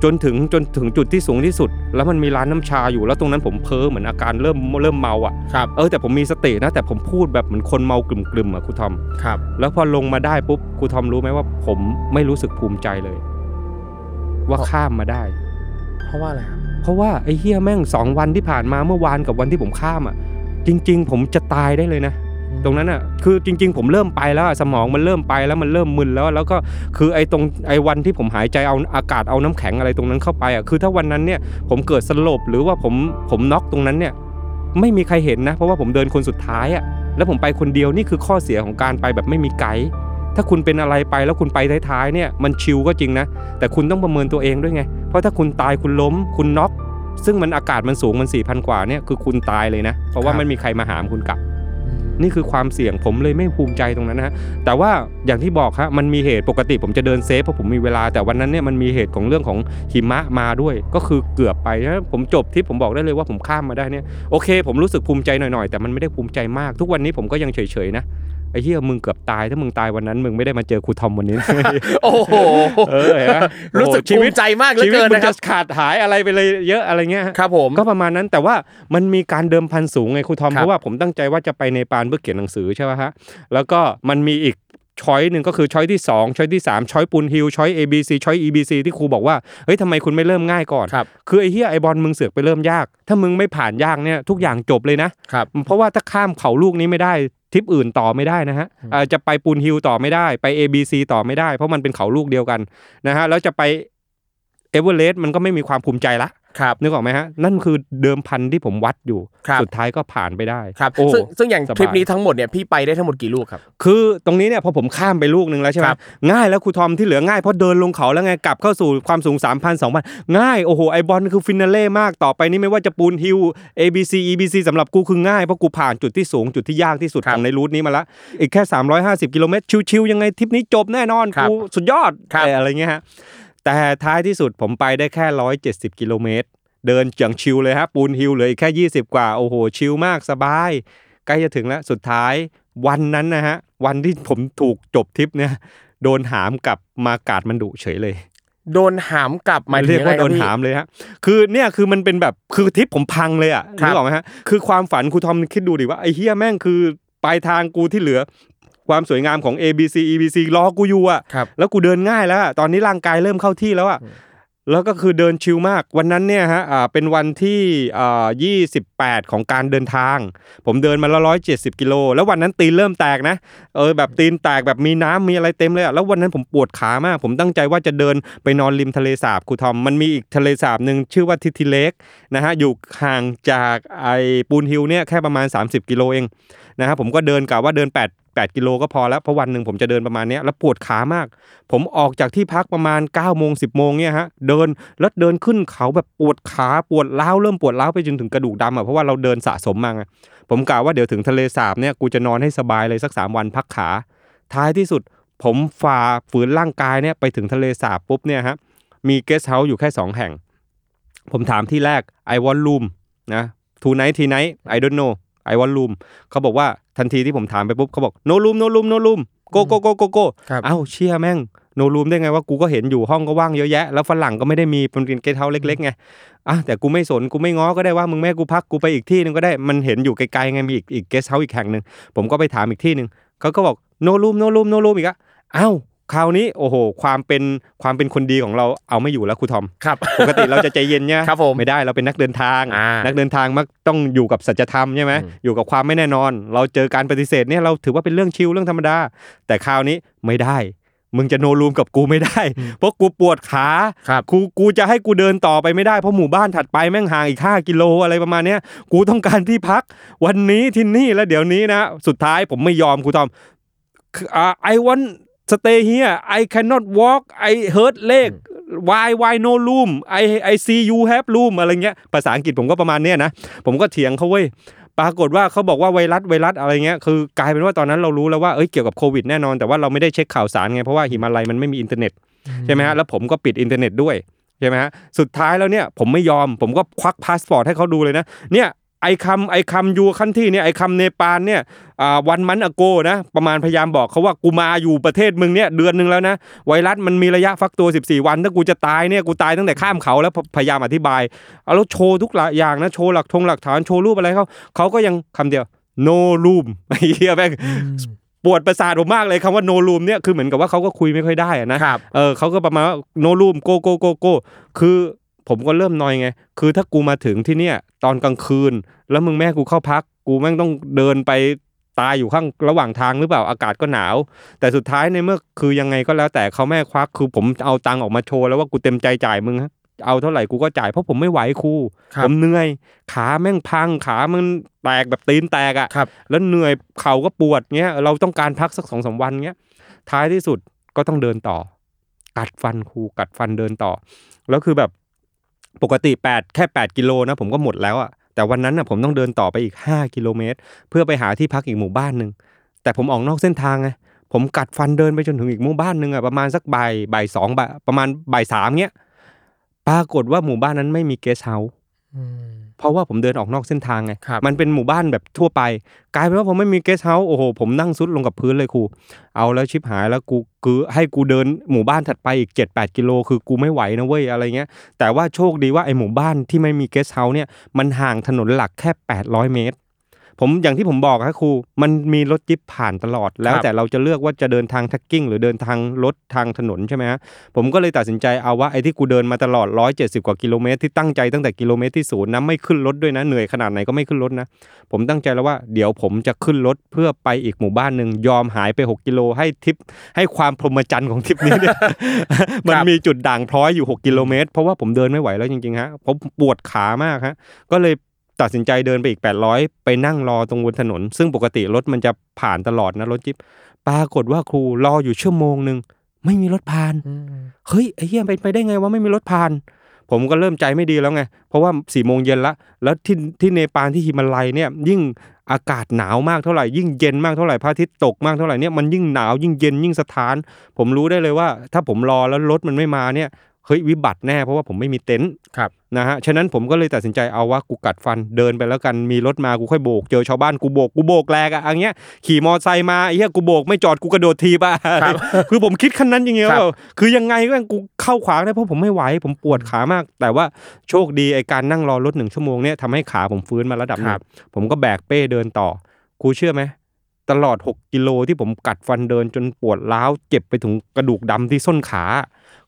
จนถึงจนถึงจุดที่สูงที่สุด แล้วมันมีร้านน้ำชาอยู่แล้วตรงนั้นผมเพ้อเหมือนอาการเริ่มเริ่มเมาอะครับเออแต่ผมมีสตินะแต่ผมพูดแบบเหมือนคนเมากรึ่มๆอะครูทอมครับ แล้วพอลงมาได้ปุ๊บครูทอมรู้ไหมว่า ผมไม่รู้สึกภูมิใจเลย ว่าข้ามมาได้ เพราะว่าอะไรครับเพราะว่าไอ้เฮียแม่งสองวันที่ผ่านมาเมื่อวานกับวันที่ผมข้ามอะจริง ๆ ผมจะตายได้เลยนะ ตรงนั้นอะคือจริง ๆ ผมเริ่มไปแล้วอะสมองมันเริ่มไปแล้วมันเริ่มมึนแล้วแล้วก็คือไอ้ตรงไอ้วันที่ผมหายใจเอาอากาศเอาน้ำแข็งอะไรตรงนั้นเข้าไปอะคือถ้าวันนั้นเนี่ยผมเกิดสลบหรือว่าผมผมน็อกตรงนั้นเนี่ยไม่มีใครเห็นนะ เพราะว่าผมเดินคนสุดท้ายอะแล้วผมไปคนเดียวนี่คือข้อเสียของการไปแบบไม่มีไกด์ถ้าคุณเป็นอะไรไปแล้วคุณไปท้ายๆเนี่ยมันชิลก็จริงนะ แต่คุณต้องประเมินตัวเองด้วยไง เพราะถ้าคุณตายคุณล้ม คุณน็อกซึ่งมันอากาศมันสูงมัน4ี่พันกว่าเนี่ยคือคุณตายเลยนะ เพราะว่าครับไม่มีใครมาหามคุณกลับ นี่คือความเสี่ยงผมเลยไม่ภูมิใจตรงนั้นนะฮะแต่ว่าอย่างที่บอกฮะมันมีเหตุปกติผมจะเดินเซฟเพราะผมมีเวลาแต่วันนั้นเนี่ยมันมีเหตุของเรื่องของหิมะมาด้วย ก็คือเกือบไปนะผมจบที่ผมบอกได้เลยว่าผมข้ามมาได้เนี่ยโอเค ผมรู้สึกภูมิใจหน่อยๆ แต่มันไม่ได้ภูมิใจมาก ทุกวันนี้ผมก็ยังเฉยๆนะ ไอ้เหี้ยมึงเกือบตายถ้ามึงตายวันนั้นมึงไม่ได้มาเจอครูทอมวันนี้ โอ้โหเออเห็นไหมรู้สึกโอ้โหชีภูวิตมิใจมากเหลือชีวิตเกินมึงนะคจะรับขาดหายอะไรไปเลยเยอะอะไรเงี้ยฮะครับผมก็ประมาณนั้นแต่ว่ามันมีการเดิมพันสูงไงครูทอมครับเพราะว่าผมตั้งใจว่าจะไปในปานเพื่อเขียนหนังสือใช่ไหมฮะแล้วก็มันมีอีก choice หนึ่งก็คือ choice ที่2 choice ที่3 choice Poon Hill choice A B C choice E B C ที่ครูบอกว่าเฮ้ยทำไมคุณไม่เริ่มง่ายก่อนครับคือไอ้เฮียไอบอลมึงเสือกไปเริ่มยาก ถ้ามึงไม่ผ่านยากเนี่ยทุกอย่างจบเลยนะครับเพราะว่าถ้าข้ามเขาลูกนี้ไม่ได้ทริปอื่นต่อไม่ได้นะฮะอ่าจะไป Poon Hill ต่อไม่ได้ไป A B C ต่อไม่ได้ เพราะมันเป็นเขาลูกเดียวกันนะฮะแล้วจะไปเอเวอเรสต์มันก็ไม่มีความภูมิใจละ ครับนึกออกไหมฮะนั่นคือเดิมพันที่ผมวัดอยู่ครับสุดท้ายก็ผ่านไปได้ครับโอ้ซึ่งซึ่งอย่างสบายทริปนี้ทั้งหมดเนี่ยพี่ไปได้ทั้งหมดกี่ลูกครับคือตรงนี้เนี่ยพอผมข้ามไปลูกหนึ่งแล้วใช่ไหมครับง่ายแล้วครูทอมที่เหลือง่ายเพราะเดินลงเขาแล้วไงกลับเข้าสู่ความสูง 3 0 0 0 2,000ง่ายโอ้โหไอ้บอลคือ finale มากต่อไปนี่ไม่ว่าจะ Poon Hill A B C E B C สำหรับกูคือง่ายเพราะกูผ่านจุดที่สูงจุดที่ยากที่สุดครับของใน route นี้มาละอีกแค่ 350กิโลเมตรชิวๆยังไงทริปนี้จบแน่นอนครับกูสุดยอดครับเอ่ออะไรเงี้ยฮะ แต่ท้ายที่สุดผมไปได้แค่ 170 กิโลเมตร เดินอย่างชิลเลยฮะ Poon Hill เหลืออีกแค่ 20 กว่า โอ้โห ชิลมากสบาย ใกล้จะถึงแล้ว สุดท้ายวันนั้นนะฮะ วันที่ผมถูกจบทริปเนี่ย โดนหามกลับมากาดมันดุเฉยเลย โดนหามกลับหมายถึงเรียกยังไงว่าคโดรับนพี่หามเลยฮะ คือเนี่ยคือมันเป็นแบบคือทริปผมพังเลยอะครับนึกออกไหมฮะ คือความฝันครูทอมคิดดูดิว่าไอ้เฮียแม่งคือปลายทางกูที่เหลือ ความสวยงามของ A B C E B C รอกูอยู่อะครับแล้วกูเดินง่ายแล้วอะตอนนี้ร่างกายเริ่มเข้าที่แล้วอะแล้วก็คือเดินชิลมาก วันนั้นเนี่ยฮะอ่าเป็นวันที่อ่า28ของการเดินทาง ผมเดินมาละร้อยเจ็ดสิบกิโลแล้ววันนั้นตีนเริ่มแตกนะเออแบบตีนแตกแบบมีน้ำมีอะไรเต็มเลยอะแล้ววันนั้นผมปวดขามาก ผมตั้งใจว่าจะเดินไปนอนริมทะเลสาบครูทอมมันมีอีกทะเลสาบหนึ่งชื่อว่าทิทิเล็กนะฮะอยู่ห่างจากไอปูนฮิลเนี่ยแค่ประมาณ 30 กิโลเองนะครับผมก็เดินกะว่าเดิน8 8 กิโลก็พอแล้วเพราะวันหนึ่งผมจะเดินประมาณนี้แล้วปวดขามาก ผมออกจากที่พักประมาณ9ก้าโมงสิบโมงเนี่ยฮะเดินแล้วเดินขึ้นเขาแบบปวดขาปวดเล้าเริ่มปวดเล้าไปจนถึงกระดูกดำอะเพราะว่าเราเดินสะสมมาไงผมกะว่าเดี๋ยวถึงทะเลสาบเนี่ยกูจะนอนให้สบายเลยสัก 3 วันพักขา ท้ายที่สุด ผมฝ่าฝืนร่างกายเนี่ยไปถึงทะเลสาบปุ๊บเนี่ยฮะมีเกสเฮาส์อยู่แค่ 2 แห่ง ผมถามที่แรก I want room นะ two night three night I don't know I want room เขาบอกว่า ทันทีที่ผมถามไปปุ๊บเขาบอก no room no room no room go go go go go ครับเอ้าเชี่ยแม่ง no room ได้ไงว่ากูก็เห็นอยู่ห้องก็ว่างเยอะแยะ แล้วฝรั่งก็ไม่ได้มีเป็นเกสต์เฮาส์เล็กๆไงอะแต่กูไม่สนกูไม่ง้อก็ได้ว่ามึงไม่ให้กูพักกูไปอีกที่หนึ่งก็ได้มันเห็นอยู่ไกลๆไงมีอีกอีกเกสต์เฮาส์อีกแห่งหนึ่งผมก็ไปถามอีกที่หนึ่งเขาก็บอก no room no room no room อีกอะเอ้า คราวนี้โอ้โห ความเป็นความเป็นคนดีของเราเอาไม่อยู่แล้วครูทอมครับปกติเราจะใจเย็นเนี่ยครับผมไม่ได้เราเป็นนักเดินทางอ่านันักเดินทางมักต้องอยู่กับสัจธรรมใช่ไหมอืมอยู่กับความไม่แน่นอน เราเจอการปฏิเสธเนี่ยเราถือว่าเป็นเรื่องชิลเรื่องธรรมดา แต่คราวนี้ไม่ได้มึงจะโนรูมกับกูไม่ได้ เพราะกูปวดขาครับกูกูจะให้กูเดินต่อไปไม่ได้เพราะหมู่บ้านถัดไปแม่งห่างอีก 5 กิโลอะไรประมาณเนี้ยกูต้องการที่พัก วันนี้ที่นี่แล้วเดี๋ยวนี้นะ สุดท้ายผมไม่ยอมครูทอมคืออ่า I want stay here I cannot walk I hurt leg why why no room I I see you have room อะไรเงี้ยภาษาอังกฤษผมก็ประมาณเนี้ยนะ ผมก็เถียงเขาเว้ยปรากฏว่าเขาบอกว่าไวรัสไวรัสอะไรเงี้ยคือกลายเป็นว่าตอนนั้นเรารู้แล้วว่าเอ้ยเกี่ยวกับโควิดแน่นอนแต่ว่าเราไม่ได้เช็คข่าวสารไงเพราะว่าหิมาลัยมันไม่มีอินเทอร์เน็ตใช่ไหมฮะแล้วผมก็ปิดอินเทอร์เน็ตด้วยใช่ไหมฮะสุดท้ายแล้วเนี่ยผมไม่ยอมผมก็ควักพาสปอร์ตให้เขาดูเลยนะเนี่ย I come I come your country เนี่ย I come เนปาลเนี่ยอ่า one month ago นะประมาณพยายามบอกเขาว่ากูมาอยู่ประเทศมึงเนี่ยเดือนหนึ่งแล้วนะไวรัสมันมีระยะฟักตัว 14 วัน ถ้ากูจะตายเนี่ยกูตายตั้งแต่ข้ามเขาแล้วพยายามอธิบายเอาแล้วโชว์ทุกอย่างนะโชว์หลักทงหลักฐานโชว์รูปอะไรเขาเขาก็ยังคำเดียว no room ไอ้เหี้ยแม่งปวดประสาทผมมากเลยคำว่า no room เนี่ยคือเหมือนกับว่าเขาก็คุยไม่ค่อยได้อะนะครับเออเขาก็ประมาณว่า no room go go go go คือ ผมก็เริ่มนอยไง คือถ้ากูมาถึงที่เนี่ย ตอนกลางคืน แล้วมึงแม่ให้กูเข้าพัก กูแม่งต้องเดินไปตายอยู่ข้างระหว่างทางหรือเปล่าอากาศก็หนาว แต่สุดท้ายในเมื่อคือยังไงก็แล้วแต่เขาแม่ควักคือผมเอาตังค์ออกมาโชว์แล้วว่ากูเต็มใจจ่ายมึงฮะเอาเท่าไหร่กูก็จ่ายเพราะผมไม่ไหวครูครับผมเหนื่อย ขาแม่งพังขามันแตกแบบตีนแตกอะครับแล้วเหนื่อยเข่าก็ปวดเงี้ยเราต้องการพักสักสองสามวันเงี้ยท้ายที่สุดก็ต้องเดินต่อ กัดฟันครูกัดฟันเดินต่อ แล้วคือแบบ ปกติ 8 แค่ 8 กิโลนะผมก็หมดแล้วอะแต่วันนั้นน่ะผมต้องเดินต่อไปอีก 5 กิโลเมตร เพื่อไปหาที่พักอีกหมู่บ้านหนึ่งแต่ผมออกนอกเส้นทางไงผมกัดฟันเดินไปจนถึงอีกหมู่บ้านหนึ่งอะประมาณสักบ่ายบ่ายสองบ่ายประมาณบ่ายสามเงี้ยปรากฏว่าหมู่บ้านนั้นไม่มีเกสต์เฮาส์ เพราะว่าผมเดินออกนอกเส้นทางไงครับมันเป็นหมู่บ้านแบบทั่วไป กลายเป็นว่าผมไม่มีเกสต์เฮาส์โอ้โหผมนั่งทรุดลงกับพื้นเลยครู เอาแล้วชิบหายแล้วกูคือให้กูเดินหมู่บ้านถัดไปอีก 7-8 กิโลคือกูไม่ไหวนะเว้ยอะไรเงี้ยแต่ว่าโชคดีว่าไอ้หมู่บ้านที่ไม่มีเกสต์เฮาส์เนี่ยมันห่างถนนหลักแค่ 800 เมตร ผมอย่างที่ผมบอกครับครูมันมีรถจี๊ปผ่านตลอด แล้วครับแต่เราจะเลือกว่าจะเดินทาง trekking หรือเดินทางรถทางถนนใช่ไหมฮะผมก็เลยตัดสินใจเอาว่าไอ้ที่กูเดินมาตลอด 170 กว่ากิโลเมตรที่ตั้งใจตั้งแต่กิโลเมตรที่ศูนย์นะไม่ขึ้นรถด้วยนะเหนื่อยขนาดไหนก็ไม่ขึ้นรถนะ ผมตั้งใจแล้วว่าเดี๋ยวผมจะขึ้นรถเพื่อไปอีกหมู่บ้านหนึ่งยอมหายไป 6 กิโลให้ทิปให้ความพรหมจรรย์ของทริปนี้เนี่ยมันมีจุดด่างพร้อยอยู่ 6 กิโลเมตร เพราะว่าผมเดินไม่ไหวแล้วจริงๆฮะผมปวดขามากฮะก็เลย ตัดสินใจเดินไปอีก 800 ไปนั่งรอตรงบนถนน ซึ่งปกติรถมันจะผ่านตลอดนะรถจิ๊บปรากฏว่าครูรออยู่ชั่วโมงหนึ่งไม่มีรถผ่านเฮ้ยไอ้เหี้ยไปไปได้ไงว่าไม่มีรถผ่าน ผมก็เริ่มใจไม่ดีแล้วไง เพราะว่าสี่โมงเย็นละ แล้วที่ที่เนปาลที่ฮิมาลัยเนี่ย ยิ่งอากาศหนาวมากเท่าไหร่ยิ่งเย็นมากเท่าไหร่พระอาทิตย์ตกมากเท่าไหร่เนี่ยมันยิ่งหนาวยิ่งเย็นยิ่งสถาน ผมรู้ได้เลยว่า ถ้าผมรอแล้วรถมันไม่มาเนี่ย เฮ้ยวิบัติแน่เพราะว่าผมไม่มีเต็นท์ครับนะฮะฉะนั้นผมก็เลยตัดสินใจเอาว่ากูกัดฟันเดินไปแล้วกันมีรถมากูค่อยโบก เจอชาวบ้านกูโบกกูโบกแรกอะอันเงี้ยขี่มอไซค์มาไอ้เหี้ยกูโบกไม่จอดกูกระโดดถีบอะครับคือผมคิดขั้นนั้นจริงๆครับว่าคือยังไงก็ยังกูเข้าขวางได้เพราะผมไม่ไหวผมปวดขามาก แต่ว่าโชคดีไอ้การนั่งรอรถหนึ่งชั่วโมงเนี่ยทำให้ขาผมฟื้นมาระดับหนึ่รับผมก็แบกเป้เดินต่อครูเชื่อไหมตลอด 6 กิโลที่ผมกัดฟันเดินจนปวดร้าวเจ็บไปถึงกระดูกดำที่ส้นขา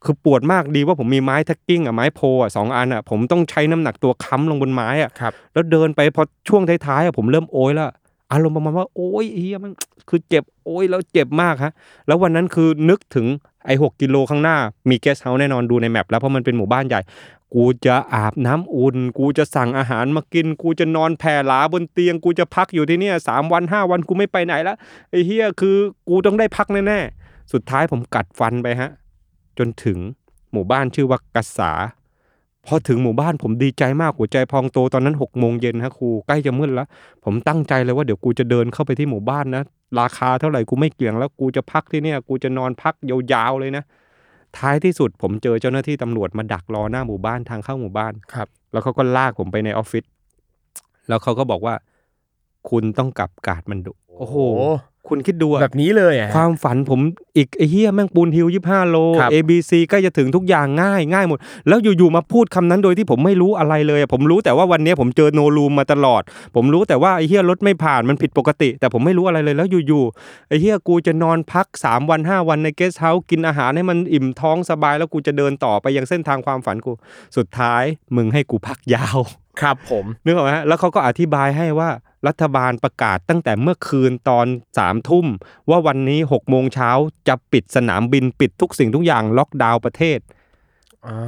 คือปวดมากดีว่าผมมีไม้ trekking อะไม้ pole อะสองอันอะผมต้องใช้น้ำหนักตัวค้ำลงบนไม้อะครับแล้วเดินไปพอช่วงท้ายๆอะผมเริ่มโอยแล้วอารมณ์ประมาณว่าโอ้ยเหี้ยมันคือเจ็บโอ้ยแล้วเจ็บมากฮะแล้ววันนั้นคือนึกถึงไอ้หกกิโลข้างหน้ามี guesthouse แน่นอนดูใน map แล้วเพราะมันเป็นหมู่บ้านใหญ่ กูจะอาบน้ำอุ่น กูจะสั่งอาหารมากิน กูจะนอนแผ่หลาบนเตียง กูจะพักอยู่ที่เนี่ยสามวันห้าวันกูไม่ไปไหนละไอ้เหี้ยคือกูต้องได้พักแน่ๆสุดท้ายผมกัดฟันไปฮะ จนถึงหมู่บ้านชื่อว่ากัสสาพอถึงหมู่บ้านผมดีใจมากหัวใจพองโตตอนนั้นหกโมงเย็นฮะครูใกล้จะมืดแล้ว ผมตั้งใจเลยว่าเดี๋ยวกูจะเดินเข้าไปที่หมู่บ้านนะราคาเท่าไหร่กูไม่เกี่ยงแล้วกูจะพักที่เนี่ย กูจะนอนพักยาวๆเลยนะท้ายที่สุดผมเจอเจ้าหน้าที่ตำรวจมาดักรอหน้าหมู่บ้านทางเข้าหมู่บ้านครับ แล้วเขาก็ลากผมไปในออฟฟิศแล้วเขาก็บอกว่า คุณต้องกลับกาดมันดุโอ้โห คุณคิดดูอะแบบนี้เลยอะความฝันผมอีกไอ้เฮียแม่งปูนฮิวยี่ห้าโลครับ A B C ใกล้จะถึงทุกอย่างง่ายง่ายหมด แล้วอยู่ๆมาพูดคำนั้นโดยที่ผมไม่รู้อะไรเลยอะผมรู้แต่ว่าวันนี้ผมเจอ no room มาตลอด ผมรู้แต่ว่าไอ้เหี้ยรถไม่ผ่านมันผิดปกติ แต่ผมไม่รู้อะไรเลยแล้วอยู่ๆไอ้เหี้ยกูจะนอนพัก 3 วัน 5 วันใน guesthouse กินอาหารให้มันอิ่มท้องสบาย แล้วกูจะเดินต่อไปยังเส้นทางความฝันกูสุดท้ายมึงให้กูพักยาว ครับผมนึกออกไหมฮะแล้วเขาก็อธิบายให้ว่า รัฐบาลประกาศตั้งแต่เมื่อคืนตอนสามทุ่ม ว่าวันนี้6 โมงเช้าจะปิดสนามบินปิดทุกสิ่งทุกอย่างล็อกดาวน์ประเทศ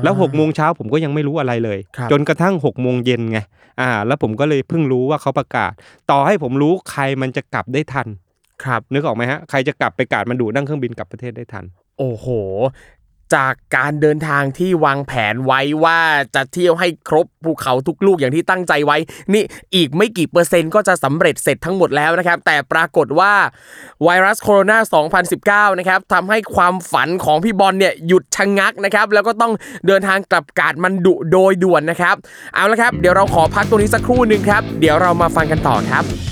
แล้ว6กโมงเช้าผมก็ยังไม่รู้อะไรเลยครับจนกระทั่ง6กโมงเย็นไงอ่า แล้วผมก็เลยเพิ่งรู้ว่าเขาประกาศ ต่อให้ผมรู้ใครมันจะกลับได้ทัน ครับ นึกออกไหมฮะ ใครจะกลับไปกาดมันดูนั่งเครื่องบินกลับประเทศได้ทัน โอ้โห จากการเดินทางที่วางแผนไว้ว่าจะเที่ยวให้ครบภูเขาทุกลูกอย่างที่ตั้งใจไว้ นี่อีกไม่กี่เปอร์เซ็นต์ก็จะสำเร็จเสร็จทั้งหมดแล้วนะครับ แต่ปรากฏว่าไวรัสโคโรนา 2019 นะครับทำให้ความฝันของพี่บอลเนี่ยหยุดชะงักนะครับ แล้วก็ต้องเดินทางกลับกาดมันดุโดยด่วนนะครับ เอาละครับ เดี๋ยวเราขอพักตรงนี้สักครู่หนึ่งครับ เดี๋ยวเรามาฟังกันต่อครับ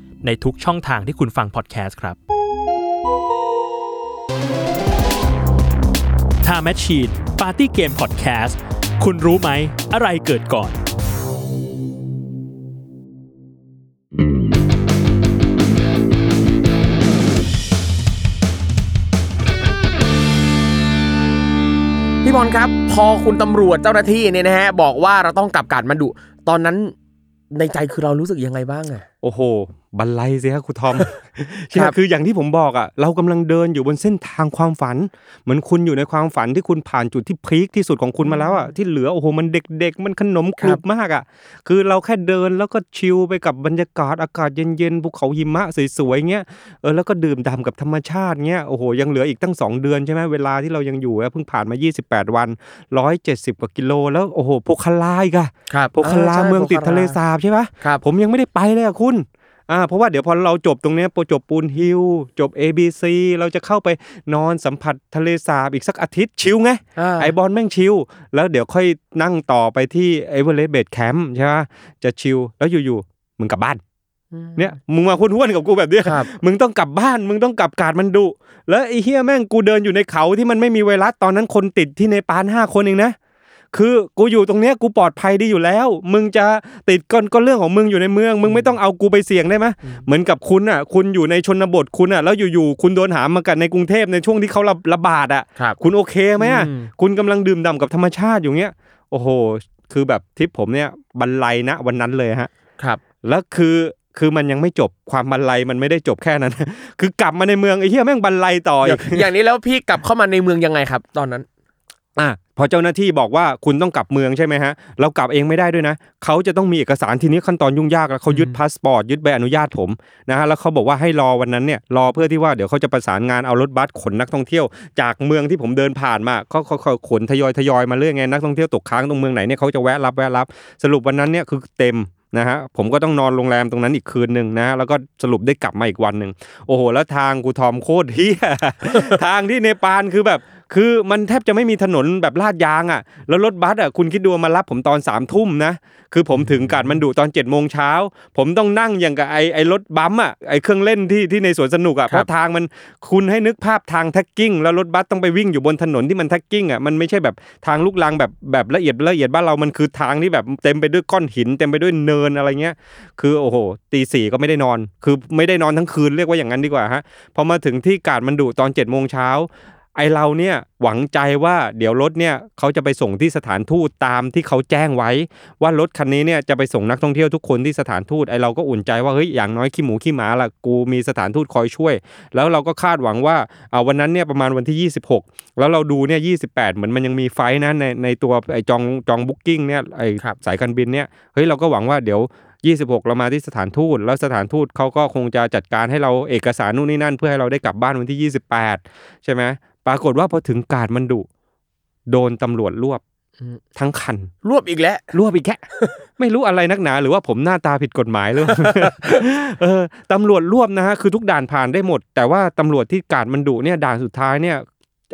ในทุกช่องทางที่คุณฟังพอดแคสต์ครับ Time Machine Party Game Podcast คุณรู้ไหม อะไรเกิดก่อน พี่บอลครับ พอคุณตำรวจเจ้าหน้าที่เนี่ยนะฮะ บอกว่าเราต้องกลับกาดมันดุ ตอนนั้นในใจคือเรารู้สึกยังไงบ้างอะ โอ้โห บันไลสิครับครูทอมครัใช่บคืออย่างที่ผมบอกอะ เรากำลังเดินอยู่บนเส้นทางความฝัน เหมือนคุณอยู่ในความฝันที่คุณผ่านจุดที่พีคที่สุดของคุณมาแล้วอะ ที่เหลือโอ้โห มันเด็กๆ มันขนมกรุบมากอะ คือเราแค่เดินแล้วก็ชิลไปกับบรรยากาศอากาศเย็นๆ ภูเขาหิมะสวยๆ เงี้ย เออ แล้วก็ดื่มด่ำกับธรรมชาติเงี้ย โอ้โห ยังเหลืออีกตั้ง 2 เดือนใช่ไหมเวลาที่เรายังอยู่อะเพิ่งผ่านมา 28 วัน 170 กว่ากิโล แล้วโอ้โหโพคาลายกะครับโพคาลาเมืองติดทะเลสาบใช่ปะครับผมยังไม่ได้ไปเลยอะคุณอ่าเพราะว่าเดี๋ยวพอเราจบตรงเนี้ยพอจบ Poon Hill จบ ABC เราจะเข้าไปนอนสัมผัสทะเลสาบอีกสักอาทิตย์ chill ไงไอบอลแม่ง chill แล้วเดี๋ยวค่อยนั่งต่อไปที่ Everest Base Camp ใช่ปะจะ chill แล้วอยู่ๆมึงกลับบ้านเนี่ยมึงมาคุ้นๆกับกูแบบเนี้ยครับมึงต้องกลับบ้าน มึงต้องกลับกาฐมาณฑุแล้วไอ้เหี้ยแม่งกูเดินอยู่ในเขาที่มันไม่มีไวรัสตอนนั้นคนติดที่เนปาลห้าคนเองนะ คือกูอยู่ตรงเนี้ยกูปลอดภัยดีอยู่แล้ว มึงจะติดก็ก็เรื่องของมึงอยู่ในเมือง มึงไม่ต้องเอากูไปเสี่ยงได้ไหมเหมือนกับคุณอะ คุณอยู่ในชนบทคุณอะ แล้วอยู่ๆคุณโดนหามมากันในกรุงเทพในช่วงที่เขาระระบาดอะครับคุณโอเคไหมอะอืมคุณกำลังดื่มด่ำกับธรรมชาติอยู่เงี้ย โอ้โห คือแบบทริปผมเนี่ยบรรลัยนะวันนั้นเลยฮะ ครับ แล้วคือคือมันยังไม่จบความบรรลัยมันไม่ได้จบแค่นั้น คือกลับมาในเมืองไอ้เหี้ยแม่งบรรลัยต่อออีย่างกอย่างนี้แล้วพี่กลับเข้ามาในเมืองยังไงครับ ตอนนั้น อะพ อเจ้าหน้าที่บอกว่าคุณต้องกลับเมืองใช่ไหมฮะเรากลับเองไม่ได้ด้วยนะเขาจะต้องมีเอกสารทีนี้ขั้นตอนยุ่งยากแล้วเขายึดพาสปอร์ตยึดใบอนุญาตผมนะฮะแล้วเขาบอกว่าให้รอวันนั้นเนี่ยรอเพื่อที่ว่าเดี๋ยวเขาจะประสานงานเอารถบัสขนนักท่องเที่ยว จากเมืองที่ผมเดินผ่านมาเขาเขาเขาขนทยอยทยอยมาเรื่อยไงนักท่องเที่ยวตกค้างตรงเมืองไหนเนี่ยเขาจะแวะรับแวะรับ สรุปวันนั้นเนี่ยคือเต็มนะฮะผมก็ต้องนอนโรงแรมตรงนั้นอีกคืนหนึ่งนะฮะแล้วก็สรุปได้กลับมาอีกวันหนึ่งโอ้โห แล้วทางกูทอมโคตรเหี้ยทางที่เนปาลคือแบบ คือมันแทบจะไม่มีถนนแบบลาดยางอะ แล้วรถบัสอะคุณคิดดูมารับผมตอนสามทุ่มนะ คือผมถึงกาฐมาณฑุตอน7จ็ดโมงเช้า ผมต้องนั่งอย่างกับไอไอรถ bump อะ ไอเครื่องเล่นที่ที่ในสวนสนุกอะ เพราะทางมันคุณให้นึกภาพทาง trekking แล้วรถบัสต้องไปวิ่งอยู่บนถนนที่มัน trekking อะ มันไม่ใช่แบบทางลูกรังแบบแบบละเอียดละเอียดบ้านเรา มันคือทางที่แบบเต็มไปด้วยก้อนหิน เต็มไปด้วยเนินอะไรเงี้ย คือโอ้โหตีสี่ก็ไม่ได้นอน คือไม่ได้นอนทั้งคืนเรียกว่าอย่างนั้นดีกว่าฮะ พอมาถึงที่กาฐมาณฑุตอน7จ็ดโมงเช้า ไอเราเนี่ยหวังใจว่าเดี๋ยวรถเนี่ยเขาจะไปส่งที่สถานทูตตามที่เขาแจ้งไว้ ว่ารถคันนี้เนี่ยจะไปส่งนักท่องเที่ยวทุกคนที่สถานทูตไอเราก็อุ่นใจว่าเฮ้ยอย่างน้อยขี้หมูขี้หมาละกูมีสถานทูตคอยช่วย แล้วเราก็คาดหวังว่าเอาวันนั้นเนี่ยประมาณวันที่ 26 แล้วเราดูเนี่ย28เหมือนมันยังมีไฟนะในในตัวไอจองจอง booking เนี่ยไอสายการบินเนี่ยเฮ้ยเราก็หวังว่าเดี๋ยว26 เรามาที่สถานทูต แล้วสถานทูตเขาก็คงจะจัดการให้เราเอกสารนู่นนี่นั่น เพื่อให้เราได้กลับบ้านวันที่ 28 ใช่ไหม ปรากฏว่าพอถึงกาดมันดุโดนตำรวจรวบอืมทั้งคัน รวบอีกแล้ว รวบอีกแค่ไม่รู้อะไรนักหนาหรือว่าผมหน้าตาผิดกฎหมายหรือเออตำรวจรวบนะฮะคือทุกด่านผ่านได้หมด แต่ว่าตำรวจที่กาดมันดุเนี่ยด่านสุดท้ายเนี่ย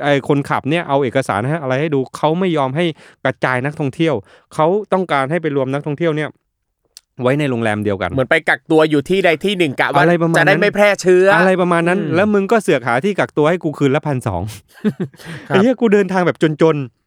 ไอคนขับเนี่ยเอาเอกสารให้อะไรให้ดูเขาไม่ยอมให้กระจายนักท่องเที่ยวเขาต้องการให้ไปรวมนักท่องเที่ยวเนี่ย ไว้ในโรงแรมเดียวกัน เหมือนไปกักตัวอยู่ที่ใดที่หนึ่งกะว่าอะไรประมาณจะได้นั้นไม่แพร่เชื้อออะไรประมาณนั้นอืมแล้วมึงก็เสือกหาที่กักตัวให้กูคืนละพันสองครับไอ้เหี้ยกูเดินทางแบบจนๆ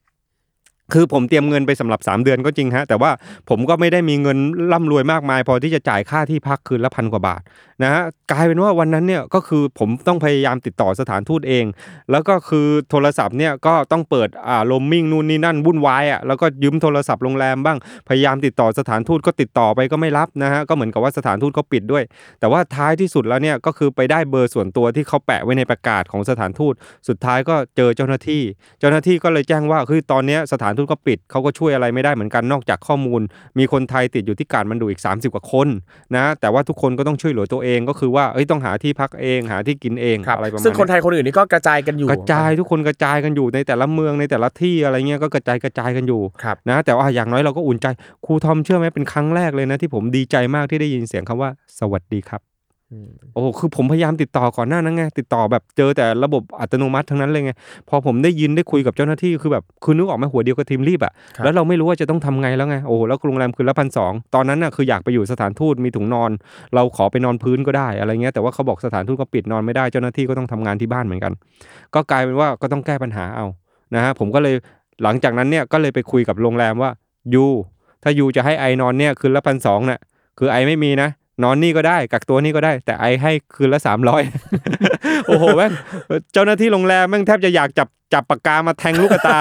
คือผมเตรียมเงินไปสำหรับ 3 เดือนก็จริงฮะแต่ว่าผมก็ไม่ได้มีเงินร่ำรวยมากมาย พอที่จะจ่ายค่าที่พักคืนละพันกว่าบาทนะฮะกลายเป็นว่าวันนั้นเนี่ยก็คือผมต้องพยายามติดต่อสถานทูตเอง แล้วก็คือโทรศัพท์เนี่ยก็ต้องเปิดอ่าโรมมิ่งนู่นนี่นั่นวุ่นวายอะแล้วก็ยืมโทรศัพท์โรงแรมบ้างพยายามติดต่อสถานทูตก็ติดต่อไปก็ไม่รับนะฮะก็เหมือนกับว่าสถานทูตเขาปิดด้วย แต่ว่าท้ายที่สุดแล้วเนี่ยก็คือไปได้เบอร์ส่วนตัวที่เขาแปะไว้ในประกาศของสถานทูต สุดท้ายก็เจอเจ้าหน้าที่ เจ้าหน้าที่ก็เลยแจ้งว่าคือตอนนี้สถานทูตก็ปิดเขาก็ช่วยอะไรไม่ได้เหมือนกันนอกจากข้อมูล มีคนไทยติดอยู่ที่การมันดูอีก 30 กว่าคนนะแต่ว่าทุกคนก็ต้องช่วยเหลือตัวเองก็คือว่าเอ้ยต้องหาที่พักเองหาที่กินเองครับอะไรประมาณซึ่งคนเนี้ยไทยคนอื่นนี่ก็กระจายกันอยู่กระจายทุกคนกระจายกันอยู่ในแต่ละเมืองในแต่ละที่อะไรเงี้ยก็กระจายกระจายกันอยู่ครับนะแต่ว่าอย่างน้อยเราก็อุ่นใจครูทอมเชื่อไหมเป็นครั้งแรกเลยนะที่ผมดีใจมากที่ได้ยินเสียงคำว่าสวัสดีครับ โอ้โหคือผมพยายามติดต่อก่อนหน้านั้นไงติดต่อแบบเจอแต่ระบบอัตโนมัติทั้งนั้นเลยไงพอผมได้ยินได้คุยกับเจ้าหน้าที่คือแบบคือนึกออกไหมหัวเดียวกับทีมรีบอะครับแล้วเราไม่รู้ว่าจะต้องทำไงแล้วไงโอ้โหแล้วโรงแรมคืนละพันสองตอนนั้นน่ะคืออยากไปอยู่สถานทูตมีถุงนอน เราขอไปนอนพื้นก็ได้อะไรเงี้ยแต่ว่าเขาบอกสถานทูตก็ปิดนอนไม่ได้เจ้าหน้าที่ก็ต้องทำงานที่บ้านเหมือนกัน ก็กลายเป็นว่าก็ต้องแก้ปัญหาเอานะฮะผมก็เลยหลังจากนั้นเนี่ยก็เลยไปคุยกับโรงแรมว่ายูถ้ายูจะให้ไอนอนเนี่ยคืนละพันสองเนี่ยคือไอไม่มีนะ นอนนี่ก็ได้ กักตัวนี่ก็ได้ แต่ไอให้คืนละสามร้อยโอ้โหแม่งเจ้าหน้าที่โรงแรมแม่งแทบจะอยากจับจับปากกามาแทงลูกตา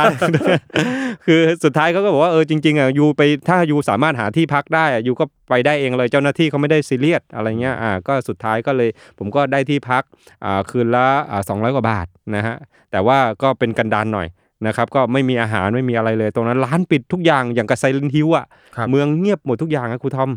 คือสุดท้ายเขาก็บอกว่าเออจริงๆอะยูไปถ้ายูสามารถหาที่พักได้อยูก็ไปได้เองเลยเจ้าหน้าที่เขาไม่ได้ซีเรียสอะไรเงี้ยอ่าก็สุดท้ายก็เลย ผมก็ได้ที่พักอ่าคืนละอ่าสองร้อยกว่าบาทนะฮะแต่ว่าก็เป็นกันดานหน่อย นะครับก็ไม่มีอาหารไม่มีอะไรเลยตรงนั้นร้านปิดทุกอย่างอย่างกับไซเลนฮิวอะครับเมืองเงียบหมดทุกอย่างนะครูทอม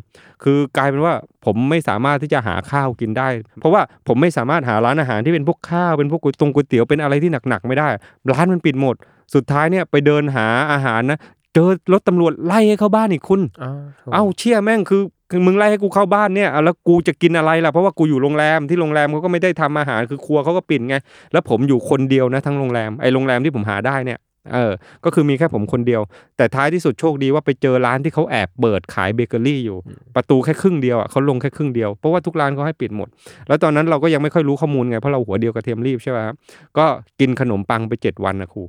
คือกลายเป็นว่าผมไม่สามารถที่จะหาข้าวกินได้ เพราะว่าผมไม่สามารถหาร้านอาหารที่เป็นพวกข้าวเป็นพวกก๋วยตงก๋วยเตี๋ยวเป็นอะไรที่หนักๆไม่ได้ ร้านมันปิดหมด สุดท้ายเนี่ยไปเดินหาอาหารนะ เจอรถตำรวจไล่ให้เข้าบ้านอีกคุณอ้าวโถ่เอ้าเชี่ยแม่งคือคือมึงไล่ให้กูเข้าบ้านเนี่ยเอาแล้วกูจะกินอะไรล่ะเพราะว่ากูอยู่โรงแรมที่โรงแรมเขาก็ไม่ได้ทำอาหารคือครัวเขาก็ปิดไงแล้วผมอยู่คนเดียวนะทั้งโรงแรมไอ้โรงแรมที่ผมหาได้เนี่ยเออ ก็คือมีแค่ผมคนเดียว แต่ท้ายที่สุดโชคดีว่าไปเจอร้านที่เขาแอบเปิดขายเบเกอรี่อยู่ ประตูแค่ครึ่งเดียวอะเขาลงแค่ครึ่งเดียว เพราะว่าทุกร้านเขาให้ปิดหมด แล้วตอนนั้นเราก็ยังไม่ค่อยรู้ข้อมูลไง เพราะเราหัวเดียวกับเทียมรีบใช่ไหมครับ ก็กินขนมปังไปเจ็ดวันนะครู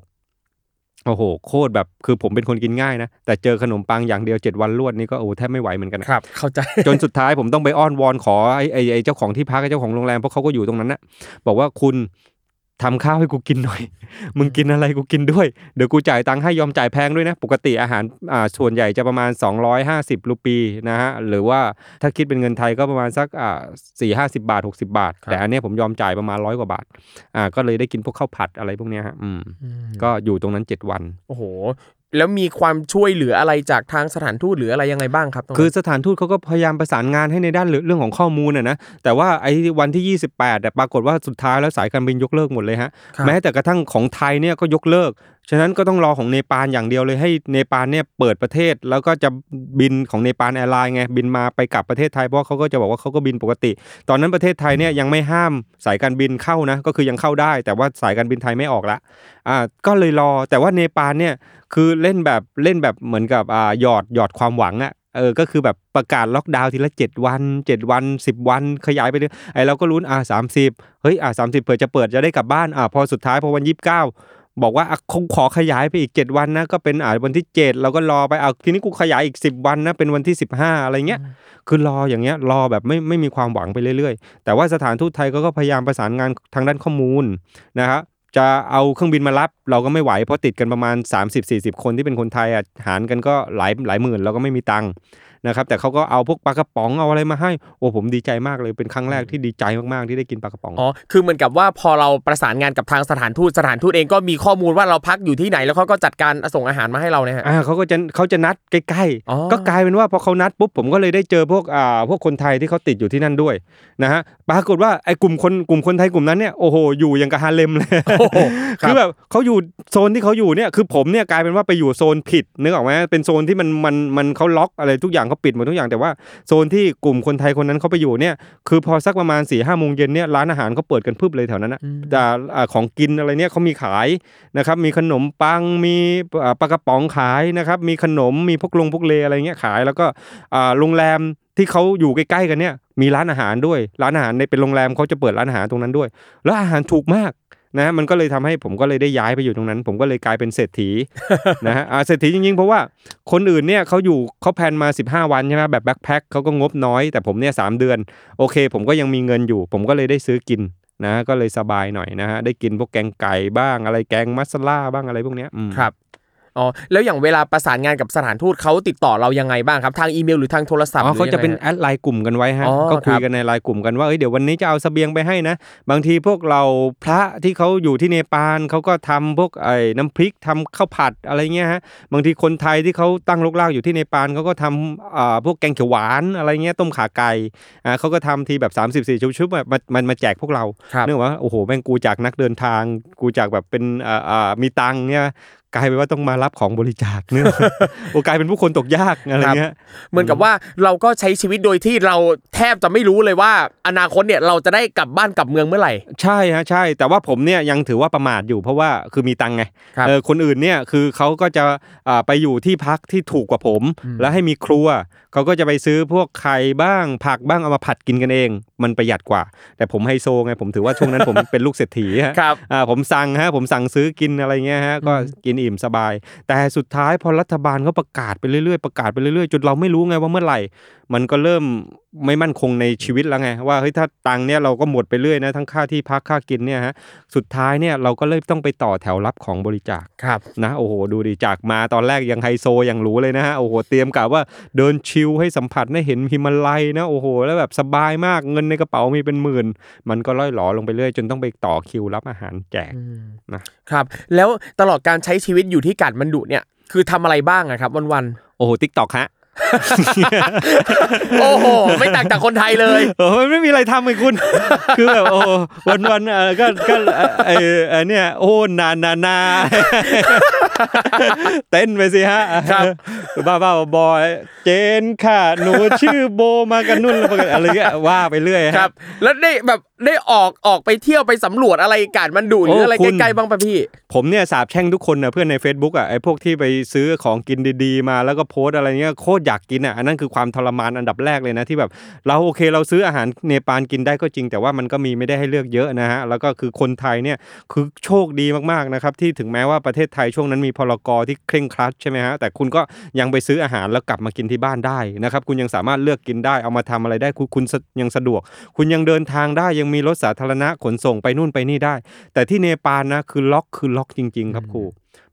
โอ้โห โคตรแบบคือผมเป็นคนกินง่ายนะ แต่เจอขนมปังอย่างเดียวเจ็ดวันรวดนี่ก็โอ้แทบไม่ไหวเหมือนกันนะครับ เข้าใจ จนสุดท้ายผมต้องไปอ้อนวอนขอไอ้ไอ้ไอ้เจ้าของที่พักไอ้เจ้าของโรงแรมเพราะเขาก็อยู่ตรงนั้นนะบอกว่าคุณ ทำข้าวให้กูกินหน่อย มึงกินอะไรกูกินด้วย เดี๋ยวกูจ่ายตังค์ให้ยอมจ่ายแพงด้วยนะ ปกติอาหารอ่าส่วนใหญ่จะประมาณ 250 รูปีนะฮะ หรือว่าถ้าคิดเป็นเงินไทยก็ประมาณสักอ่าสี่ห้าสิบาท 60 บาทครับแต่อันเนี้ยผมยอมจ่ายประมาณร้อยกว่าบาท อ่า ก็เลยได้กินพวกข้าวผัดอะไรพวกเนี้ยฮะ อืม ก็อยู่ตรงนั้น 7 วัน โอ้โห แล้วมีความช่วยเหลืออะไรจากทางสถานทูตหรืออะไรยังไงบ้างครับตรงนั้นคือสถานทูตเขาก็พยายามประสานงานให้ในด้านเรื่องของข้อมูลนะนะแต่ว่าไอ้วันที่ 28แต่ปรากฏว่าสุดท้ายแล้วสายการบินยกเลิกหมดเลยฮะครับแม้แต่กระทั่งของไทยเนี่ยก็ยกเลิกฉะนั้นก็ต้องรอของเนปาลอย่างเดียวเลยให้เนปาลเนี่ยเปิดประเทศ แล้วก็จะบินของ Nepal Airlines ไงบินมาไปกลับประเทศไทยเพราะเขาก็จะบอกว่าเขาก็บินปกติ ตอนนั้นประเทศไทยเนี่ยยังไม่ห้ามสายการบินเข้านะก็คือยังเข้าได้ แต่ว่าสายการบินไทยไม่ออกละอ่าก็เลยรอแต่ว่าเนปาลเนี่ยคือเล่นแบบเล่นแบบเหมือนกับอ่าหยอดหยอดความหวังอะเออ ก็คือแบบประกาศล็อกดาวน์ทีละ 7 วัน 7 วัน 10 วัน ขยายไปเรื่อยไอเราก็ลุ้นอ่าสามสิบเฮ้ยอ่าสามสิบเผื่อจะเปิดจะได้กลับบ้านอ่าพอสุดท้ายพอวันยี่สิบเก้า บอกว่าอะคงขอขยายไปอีก 7 วันนะก็เป็นอ่าวันที่ 7 เราก็รอไปเอาทีนี้กูขยายอีก 10 วันนะเป็นวันที่ 15 อะไรเงี้ยคือรออย่างเงี้ยรอแบบไม่ไม่มีความหวังไปเรื่อยๆ แต่ว่าสถานทูตไทยก็ก็พยายามประสานงานทางด้านข้อมูลนะครับจะเอาเครื่องบินมารับเราก็ไม่ไหวเพราะติดกันประมาณ 30-40 คนที่เป็นคนไทยอะหารกันก็หลายหลายหมื่นเราก็ไม่มีตังค์ นะครับแต่เขาก็เอาพวกปลากระป๋องเอาอะไรมาให้โอ้ผมดีใจมากเลยเป็นครั้งแรกที่ดีใจมากๆที่ได้กินปลากระป๋องอ๋อคือเหมือนกับว่าพอเราประสานงานกับทางสถานทูตสถานทูตเองก็มีข้อมูลว่าเราพักอยู่ที่ไหนแล้วเขาก็จัดการส่งอาหารมาให้เราเนี่ยฮะอ่าเขาก็จะเขาจะนัดใกล้อ๋อๆก็กลายเป็นว่าพอเขานัดปุ๊บผมก็เลยได้เจอพวกอ่าพวกคนไทยที่เขาติดอยู่ที่นั่นด้วยนะฮะปรากฏว่าไอ้กลุ่มคนกลุ่มคนไทยกลุ่มนั้นเนี่ยโอ้โหอยู่อย่างกับฮาเลมเลยโอ้โหครับคือแบบเขาอยู่โซนที่เขาอยู่เนี่ยคือผมเนี่ยกลายเป็นว่าไปอยู่โซนผิดนึกออกไหมเป็นโซนที่มันมันมันเขาล็อกอะไรทุกอย่างเขาปิดหมดทุกอย่างแต่ว่าโซนที่กลุ่มคนไทยคนนั้นเขาไปอยู่เนี่ยคือพอสักประมาณ4ี่ห้าโมงเย็นเนี่ยร้านอาหารเขาเปิดกันพึบเลยแถวนั้นนะอืมแต่อ่าของกินอะไรเนี่ยเขามีขายนะครับมีขนมปังมีอ่าปลากระป๋องขายนะครับมีขนมมีพวกลงพวกเลอะไรเงี้ยขายแล้วก็อ่าโรงแรมที่เขาอยู่ใกล้ๆกันเนี่ยมีร้านอาหารด้วย ร้านอาหารในเป็นโรงแรมเขาจะเปิดร้านอาหารตรงนั้นด้วย แล้วอาหารถูกมาก นะมันก็เลยทำให้ผมก็เลยได้ย้ายไปอยู่ตรงนั้น ผมก็เลยกลายเป็นเศรษฐีนะฮะอ่าเศรษฐีจริงๆ เพราะว่าคนอื่นเนี่ยเขาอยู่เขาแพลนมา 15 วันใช่ไหมแบบแบ็คแพ็คเขาก็งบน้อยแต่ผมเนี่ยสามเดือน โอเค ผมก็ยังมีเงินอยู่ ผมก็เลยได้ซื้อกินนะก็เลยสบายหน่อยนะฮะได้กินพวกแกงไก่บ้างอะไรแกงมัสลาบ้างอะไรพวกเนี้ยอืมครับ อ๋อแล้วอย่างเวลาประสานงานกับสถานทูตเขาติดต่อเรายังไงบ้างครับทางอีเมลหรือทางโทรศัพท์อ๋อเขาจะเป็นหรือยังไงแอดไลน์กลุ่มกันไว้ฮะอ๋อก็คุคยรับกันในไลน์กลุ่มกันว่าเอ้ยเดี๋ยววันนี้จะเอาเสบียงไปให้นะ บางทีพวกเราพระที่เขาอยู่ที่เนปาลเขาก็ทำพวกไอ้น้ำพริกทำข้าวผัดอะไรเงี้ยฮะบางทีคนไทยที่เขาตั้งรกรากอยู่ที่เนปาลเขาก็ทำอ่าพวกแกงเขียวหวานอะไรเงี้ยต้มขาไก่อ่าเขาก็ทำทีแบบ3 4 4ชุบๆแบบมามันมาแจกพวกเราครับเนื่องว่าโอ้โหแม่งกูจากนักเดินทางกูจากแบบเป็นอ่าอ่ามีตังค์เนี่ย กลายเป็นว่าต้องมารับของบริจาคเนื่องโอ้กลายเป็นผู้คนตกยากอะไรเงี้ยเหมือนกับว่าเราก็ใช้ชีวิตโดยที่เราแทบจะไม่รู้เลยว่า อนาคตเนี่ยเราจะได้กลับบ้านกลับเมืองเมื่อไหร่ ใช่ฮะใช่ แต่ว่าผมเนี่ยยังถือว่าประมาทอยู่เพราะว่าคือมีตังค์ไงครับเออคนอื่นเนี่ยคือเขาก็จะอ่าไปอยู่ที่พักที่ถูกกว่าผม แล้วให้มีครัวเขาก็จะไปซื้อพวกไข่บ้างผักบ้างเอามาผัดกินกันเอง มันประหยัดกว่า แต่ผมไฮโซไงผมถือว่าช่วงนั้นผมเป็นลูกเศรษฐีฮะครับอ่าผมสั่งฮะผมสั่งซื้อกินอะไรเงี้ยฮะก็กินอิ่มสบาย แต่สุดท้ายพอรัฐบาลเขาประกาศไปเรื่อยๆประกาศไปเรื่อยๆจนเราไม่รู้ไงว่าเมื่อไหร่มันก็เริ่มไม่มั่นคงในชีวิตแล้วไงว่าเฮ้ยถ้าตังค์เนี่ยเราก็หมดไปเรื่อยนะทั้งค่าที่พักค่ากินเนี่ยฮะสุดท้ายเนี่ยเราก็เลยต้องไปต่อแถวรับของบริจาคครับนะโอ้โหดูดิจากมาตอนแรกยังไฮโซยังหรู้เลยนะฮะโอ้โหเตรียมกะว่าเดินชิลให้สัมผัสได้เห็นหิมาลัยนะโอ้โหแล้วแบบสบายมากเงินในกระเป๋ามีเป็นหมื่น มันก็ล่อยหลอลงไปเรื่อยจนต้องไปต่อคิวรับอาหารแจกนะครับแล้วตลอดการใช้ชีวิตอยู่ที่กาดมันดุเนี่ยคือทำอะไรบ้างอะครับวันโอ้โหทิกตอกฮะๆ โอ้โหไม่ต่างจากคนไทยเลยเออมันไม่มีอะไรทำเลยคุณ คือแบบโอ้วันวันๆเออก็ก็เอ่อเออเออเนี่ยโอ้นานานาเต้นไปสิฮะครับบ้าบ้าๆบอยเจนค่ะหนูชื่อโบมากันนุ่นอะไรเงี้ยว่าไปเรื่อยฮะครับ แล้วได้แบบได้ออกออกไปเที่ยวไปสำรวจอะไรกาดมันดุหรืออะไรโอ้คุณใกล้ๆบ้างปะพี่ ผมเนี่ยสาบแช่งทุกคนนะเพื่อนใน Facebook อะไอ้พวกที่ไปซื้อของกินดีๆ มาแล้วก็โพสอะไรเงี้ยโคตรอยากกินอะอันนั้นคือความทรมานอันดับแรกเลยนะที่แบบ เราโอเคเราซื้ออาหารเนปาลกินได้ก็จริง แต่ว่ามันก็มีไม่ได้ให้เลือกเยอะนะฮะแล้วก็คือคนไทยเนี่ยคือโชคดีมากๆนะครับที่ถึงแม้ว่าประเทศไทยช่วงนั้นมีพลกรที่เคร่งครัดใช่ไหมฮะแต่คุณก็ยังไปซื้ออาหารแล้วกลับมากินที่บ้านได้นะครับคุณยังสามารถเลือกกินได้เอามาทำอะไรได้คุณคุณยังสะดวก คุณยังเดินทางได้ยังมีรถสาธารณะขนส่งไปนู่นไปนี่ได้ แต่ที่เนปาลนะคือล็อกคือล็อกจริง ๆ ครับครู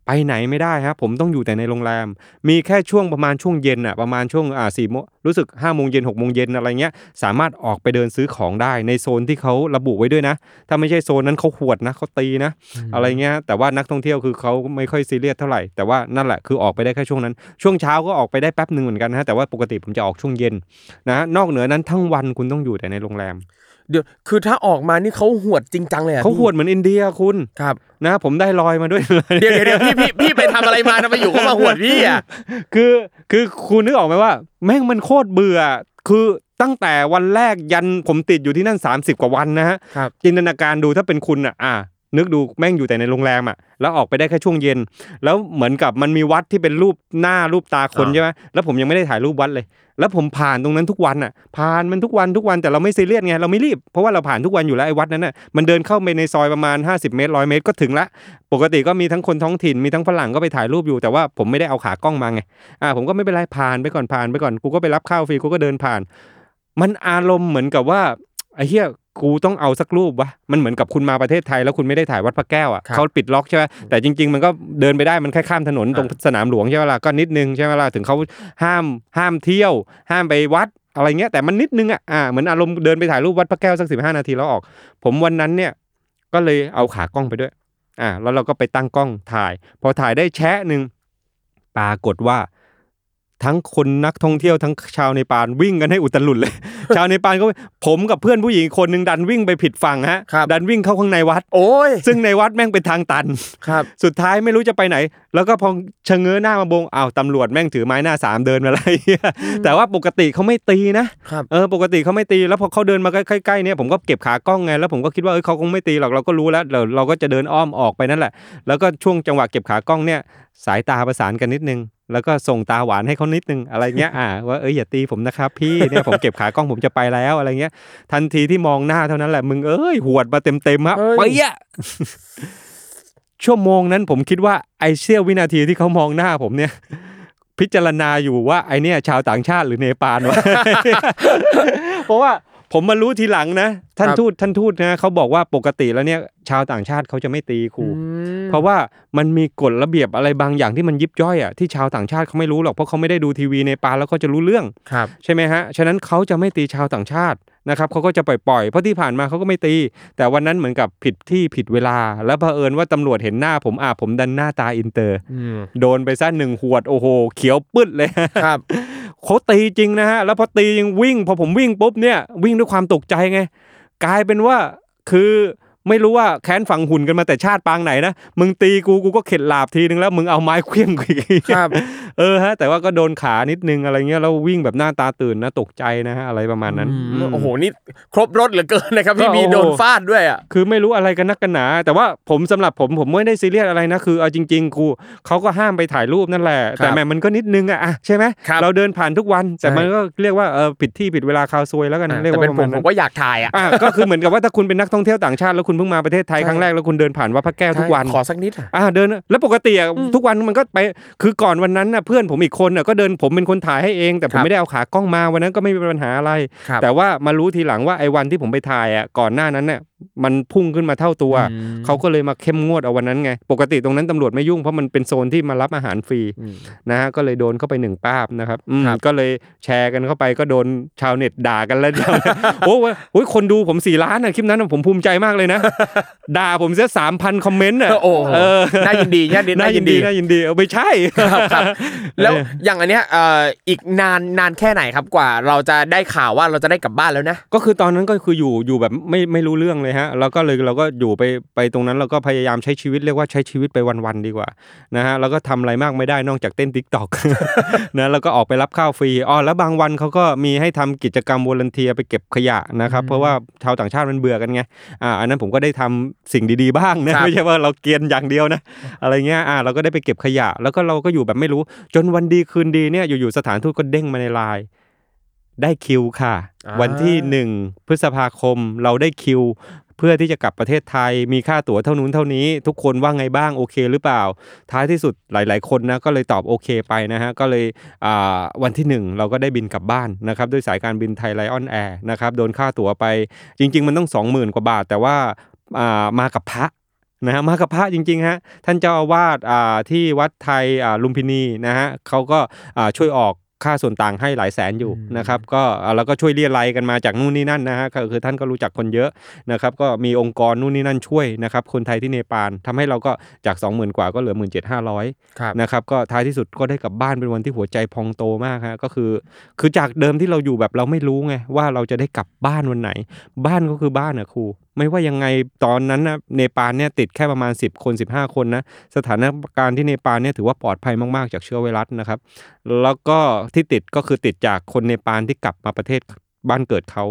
ไปไหนไม่ได้ครับผมต้องอยู่แต่ในโรงแรม มีแค่ช่วงประมาณช่วงเย็นอะประมาณช่วงอ่าสี่โมงรู้สึก5้าโมงเย็นหกโมงเย็นอะไรเงี้ยสามารถออกไปเดินซื้อของได้ในโซนที่เขาระบุไว้ด้วยนะ ถ้าไม่ใช่โซนนั้นเขาหวดนะเขาตีนะ อะไรเงี้ยแต่ว่านักท่องเที่ยวคือเขาไม่ค่อยซีเรียสเท่าไหร่แต่ว่านั่นแหละคือออกไปได้แค่ช่วงนั้น ช่วงเช้าก็ออกไปได้แป๊บหนึ่งเหมือนกันนะแต่ว่าปกติผมจะออกช่วงเย็นนะนอกเหนือนั้นทั้งวันคุณต้องอยู่แต่ในโรงแรม เดี๋ยวคือถ้าออกมานี่เขาหวดจริงจังเลยอะเขาพี่หวดเหมือนอินเดียคุณครับนะผมได้ลอยมาด้วยเดี๋ยวเดี๋ยวเดี๋ยวพี่พี่พี่ไปทำอะไรมาทำไมอยู่เขามาหวดพี่อะคือคือคุณนึกออกไหมว่า แม่งมันโคตรเบื่อ คือตั้งแต่วันแรกยันผมติดอยู่ที่นั่น 30 กว่าวันนะฮะครับจินตนาการดูถ้าเป็นคุณอะอะ นึกดูแม่งอยู่แต่ในโรงแรมอะแล้วออกไปได้แค่ช่วงเย็น แล้วเหมือนกับมันมีวัดที่เป็นรูปหน้ารูปตาคนอ่าใช่ไหมแล้วผมยังไม่ได้ถ่ายรูปวัดเลย แล้วผมผ่านตรงนั้นทุกวันอะ ผ่านมันทุกวันทุกวันแต่เราไม่ซีเรียสไงเราไม่รีบเพราะว่าเราผ่านทุกวันอยู่แล้วไอ้วัดนั้นน่ะมันเดินเข้าไปในซอยประมาณ 50 เมตรร้อยเมตรก็ถึงละ ปกติก็มีทั้งคนท้องถิ่นมีทั้งฝรั่งก็ไปถ่ายรูปอยู่แต่ว่าผมไม่ได้เอาขากล้องมาไงอ่าผมก็ไม่เป็นไรผ่านไปก่อนผ่านไปก่อนกูก็ไปรับข้าวฟรีกูก็เดินผ่าน มันอารมณ์เหมือนกับว่า ไอ้เหี้ยกูต้องเอาสักรูปวะมันเหมือนกับคุณมาประเทศไทยแล้วคุณไม่ได้ถ่ายวัดพระแก้วอะครับเขาปิดล็อกใช่ไหมแต่จริง ๆ มันก็เดินไปได้มันแค่ข้ามถนนตรงสนามหลวงใช่ไหมล่ะก็นิดนึงใช่ไหมล่ะถึงเขาห้ามห้ามเที่ยว ห้ามไปวัดอะไรเงี้ยแต่มันนิดนึงอะอ่าเหมือนอารมณ์เดินไปถ่ายรูปวัดพระแก้วสักสิบห้านาทีแล้วออก ผมวันนั้นเนี่ยก็เลยเอาขากล้องไปด้วยอ่าแล้วเราก็ไปตั้งกล้องถ่าย พอถ่ายได้แชะหนึ่งปรากฏว่า ทั้งคนนักท่องเที่ยวทั้งชาวเนปาลวิ่งกันให้อุตลุดเลย ชาวเนปาลก็ผมกับเพื่อนผู้หญิงคนหนึ่งดันวิ่งไปผิดฝั่งฮะครับดันวิ่งเข้าข้างในวัด โอ้ยซึ่งในวัดแม่งเป็นทางตันครับ สุดท้ายไม่รู้จะไปไหน แล้วก็พอชะเง้อหน้ามาบงอ้าวตำรวจแม่งถือไม้หน้าสามเดินมาอะไรเงี้ยแต่ว่าปกติเขาไม่ตีนะครับเออปกติเขาไม่ตีแล้วพอเขาเดินมาใกล้ๆเนี่ยผมก็เก็บขากล้องไงแล้วผมก็คิดว่าเออเขาคงไม่ตีหรอกเราก็รู้แล้วเราเราก็จะเดินอ้อมออกไปนั่นแหละ แล้วก็ช่วงจังหวะเก็บขากล้องเนี่ยสายตาประสานกันนิดนึง แล้วก็ส่งตาหวานให้เขานิดนึงอะไรเงี้ยอ่าว่าเอ้ยอย่าตีผมนะครับ พี่เนี่ยผมเก็บขากล้องผมจะไปแล้วอะไรเงี้ย ทันทีที่มองหน้าเท่านั้นแหละมึงเอ้ยหวดมาเต็มเต็มๆฮะเอ้ยไปอะชั่วโมงนั้นผมคิดว่าไอเสี้ยววินาทีที่เขามองหน้าผมเนี่ย พิจารณาอยู่ว่าไอเนี่ยชาวต่างชาติหรือเนปาลวะเพราะว่า ผมมารู้ทีหลังนะ ท่านครับทูตท่านทูตนะเขาบอกว่าปกติแล้วเนี่ยชาวต่างชาติเขาจะไม่ตีครูอืมเพราะว่ามันมีกฎระเบียบอะไรบางอย่างที่มันยิบย่อยอะที่ชาวต่างชาติเขาไม่รู้หรอกเพราะเขาไม่ได้ดูทีวีเนปาลแล้วก็จะรู้เรื่องครับใช่ไหมฮะฉะนั้นเขาจะไม่ตีชาวต่างชาตินะครับเขาก็จะปล่อยปล่อยๆเพราะที่ผ่านมาเขาก็ไม่ตี แต่วันนั้นเหมือนกับผิดที่ผิดเวลา แล้วเผอิญว่าตำรวจเห็นหน้าผมอะผมดันหน้าตาอินเตอร์อืมโดนไปซะหนึ่งหวดโอ้โห เขียวปึ๊ดเลยครับ เขาตีจริงนะฮะแล้วพอตียังวิ่ง พอผมวิ่งปุ๊บเนี่ยวิ่งด้วยความตกใจไง กลายเป็นว่าคือ ไม่รู้ว่าแค้นฝังหุ่นกันมาแต่ชาติปางไหนนะมึงตีกูกูก็เข็ดหลาบทีนึงแล้วมึงเอาไม้เคลี้ยงกูอีกครับเออฮะ แต่ว่าก็โดนขานิดนึงอะไรเงี้ยแล้ววิ่งแบบหน้าตาตื่นนะตกใจนะฮะอะไรประมาณนั้นอืมมโอ้โหนี่ครบรถเหลือเกินนะครับพี่ก็บีโอ้โหโดนฟาดด้วยอะคือไม่รู้อะไรกันนักกันหนา แต่ว่าผมสำหรับผมผมไม่ได้ซีเรียสอะไรนะคือเอาจริงๆกูเขาก็ห้ามไปถ่ายรูปนั่นแหละ แต่แหม่มันก็นิดนึงอะอะใช่ไหมครับเราเดินผ่านทุกวัน แต่ใช่มันก็เรียกว่าเออผิดที่ผิดเวลาคาวซวยแล้วกันเรียกแต่ว่าเป็นประผมมาณผนั้มนก็อยากถ่ายอะอะก็คือเหมือนกับว่าถ้าคุณเป็นนักท่องเที่ยวต่างชาติแล้วคุณเพิ่งมาประเทศไทยใช่ครั้งแรกแล้วคุณเดินผ่านวัดพระแก้วทุกวันขอสักนิดอะอ่าเดินแล้วปกติอะทุกวันมันก็ไปคือก่อนวันนั้นน่ะเพื่อนผมอีกคนน่ะก็เดินผมเป็นคนถ่ายให้เอง แต่ผครัมบไม่ได้เอาขากล้องมาวันนั้นก็ไม่มีปัญหาอะไรครับแต่ว่ามารู้ทีหลังว่าไอ้วันที่ผมไปถ่ายอะก่อนหน้านั้นเนี่ย มันพุ่งขึ้นมาเท่าตัวอืมเขาก็เลยมาเข้มงวดเอาวันนั้นไง ปกติตรงนั้นตำรวจไม่ยุ่งเพราะมันเป็นโซนที่มารับอาหารฟรีอืมนะฮะก็เลยโดนเข้าไปหนึ่งป้าบนะครับอืมครับก็เลยแชร์กันเข้าไปก็โดนชาวเน็ตด่ากันแล้วโอ้โหโอ้ยคนดูผมสี่ล้านอะคลิปนั้นนะผมภูมิใจมากเลยนะ ด่าผมเสียสามพันคอมเมนต์อะโอ้โหเออน่ายินดีน่ายินน่ายินดีน่ายินดีเอาไม่ใช่ครับครับแล้วอย่างอันเนี้ยเอ่ออีกนานนานแค่ไหนครับกว่า เราจะได้ข่าวว่าเราจะได้กลับบ้านแล้วนะก็คือตอนนั้นก็คืออยู่อยู่แบบไม่ไม่รู้เรื่องเลยฮะแล้วก็เลยเราก็อยู่ไปไปตรงนั้นเราก็พยายามใช้ชีวิตเรียกว่าใช้ชีวิตไปวันๆดีกว่านะฮะแล้วก็ทำอะไรมากไม่ได้นอกจากเต้น TikTok นะแล้วก็ออกไปรับข้าวฟรีอ๋อแล้วบางวันเขาก็มีให้ทำกิจกรรม volunteer ไปเก็บขยะนะครับเพราะว่าชาวต่างชาติมันเบื่อกันไงอ่าอันนั้นผมก็ได้ทำสิ่งดีๆบ้างนะครับไม่ใช่ว่าเราเกรียนอย่างเดียวนะอะไรเงี้ยอ่าเราก็ได้ไปเก็บขยะ แล้วก็เราก็อยู่แบบไม่รู้จนวันดีคืนดีเนี่ยอยู่ๆสถานทูตก็เด้งมาในไลน์ได้คิวค่ะอ่า วันที่หนึ่งพฤษภาคมเราได้คิว เพื่อที่จะกลับประเทศไทย มีค่าตั๋วเท่านู้นเท่านี้ ทุกคนว่าไงบ้างโอเคหรือเปล่า ท้ายที่สุดหลาย ๆ คนนะก็เลยตอบโอเคไปนะฮะก็เลยวันที่หนึ่งเราก็ได้บินกลับบ้านนะครับด้วยสายการบินไทยไลออนแอร์นะครับโดนค่าตั๋วไปจริง ๆ มันต้อง 20,000 กว่าบาท แต่ว่ามากับพระนะฮะมากับพระจริงๆฮะท่านเจ้าอาวาสที่วัดไทยลุมพินีนะฮะเขาก็ช่วยออก ค่าส่วนต่างให้หลายแสนอยู่นะครับก็อ่าแล้วก็ช่วยเรียรายกันมาจากนู่นนี่นั่นนะฮะก็คือท่านก็รู้จักคนเยอะนะครับก็มีองค์กรนู่นนี่นั่นช่วยนะครับคนไทยที่เนปาลทำให้เราก็จาก 20,000 กว่าก็เหลือ 17,500ครับนะครับก็ท้ายที่สุดก็ได้กลับบ้านเป็นวันที่หัวใจพองโตมากฮะก็คือ คือจากเดิมที่เราอยู่แบบเราไม่รู้ไงว่าเราจะได้กลับบ้านวันไหน บ้านก็คือบ้านอะครูไม่ว่ายังไงตอนนั้นนะเนปาลเนี่ยติดแค่ประมาณ 10 คน 15 คนนะสถานการณ์ที่เนปาลเนี่ยถือว่าปลอดภัยมากๆ จากเชื้อไวรัสนะครับ แล้วก็ที่ติดก็คือติดจากคนเนปาลที่กลับมาประเทศบ้านเกิดเขา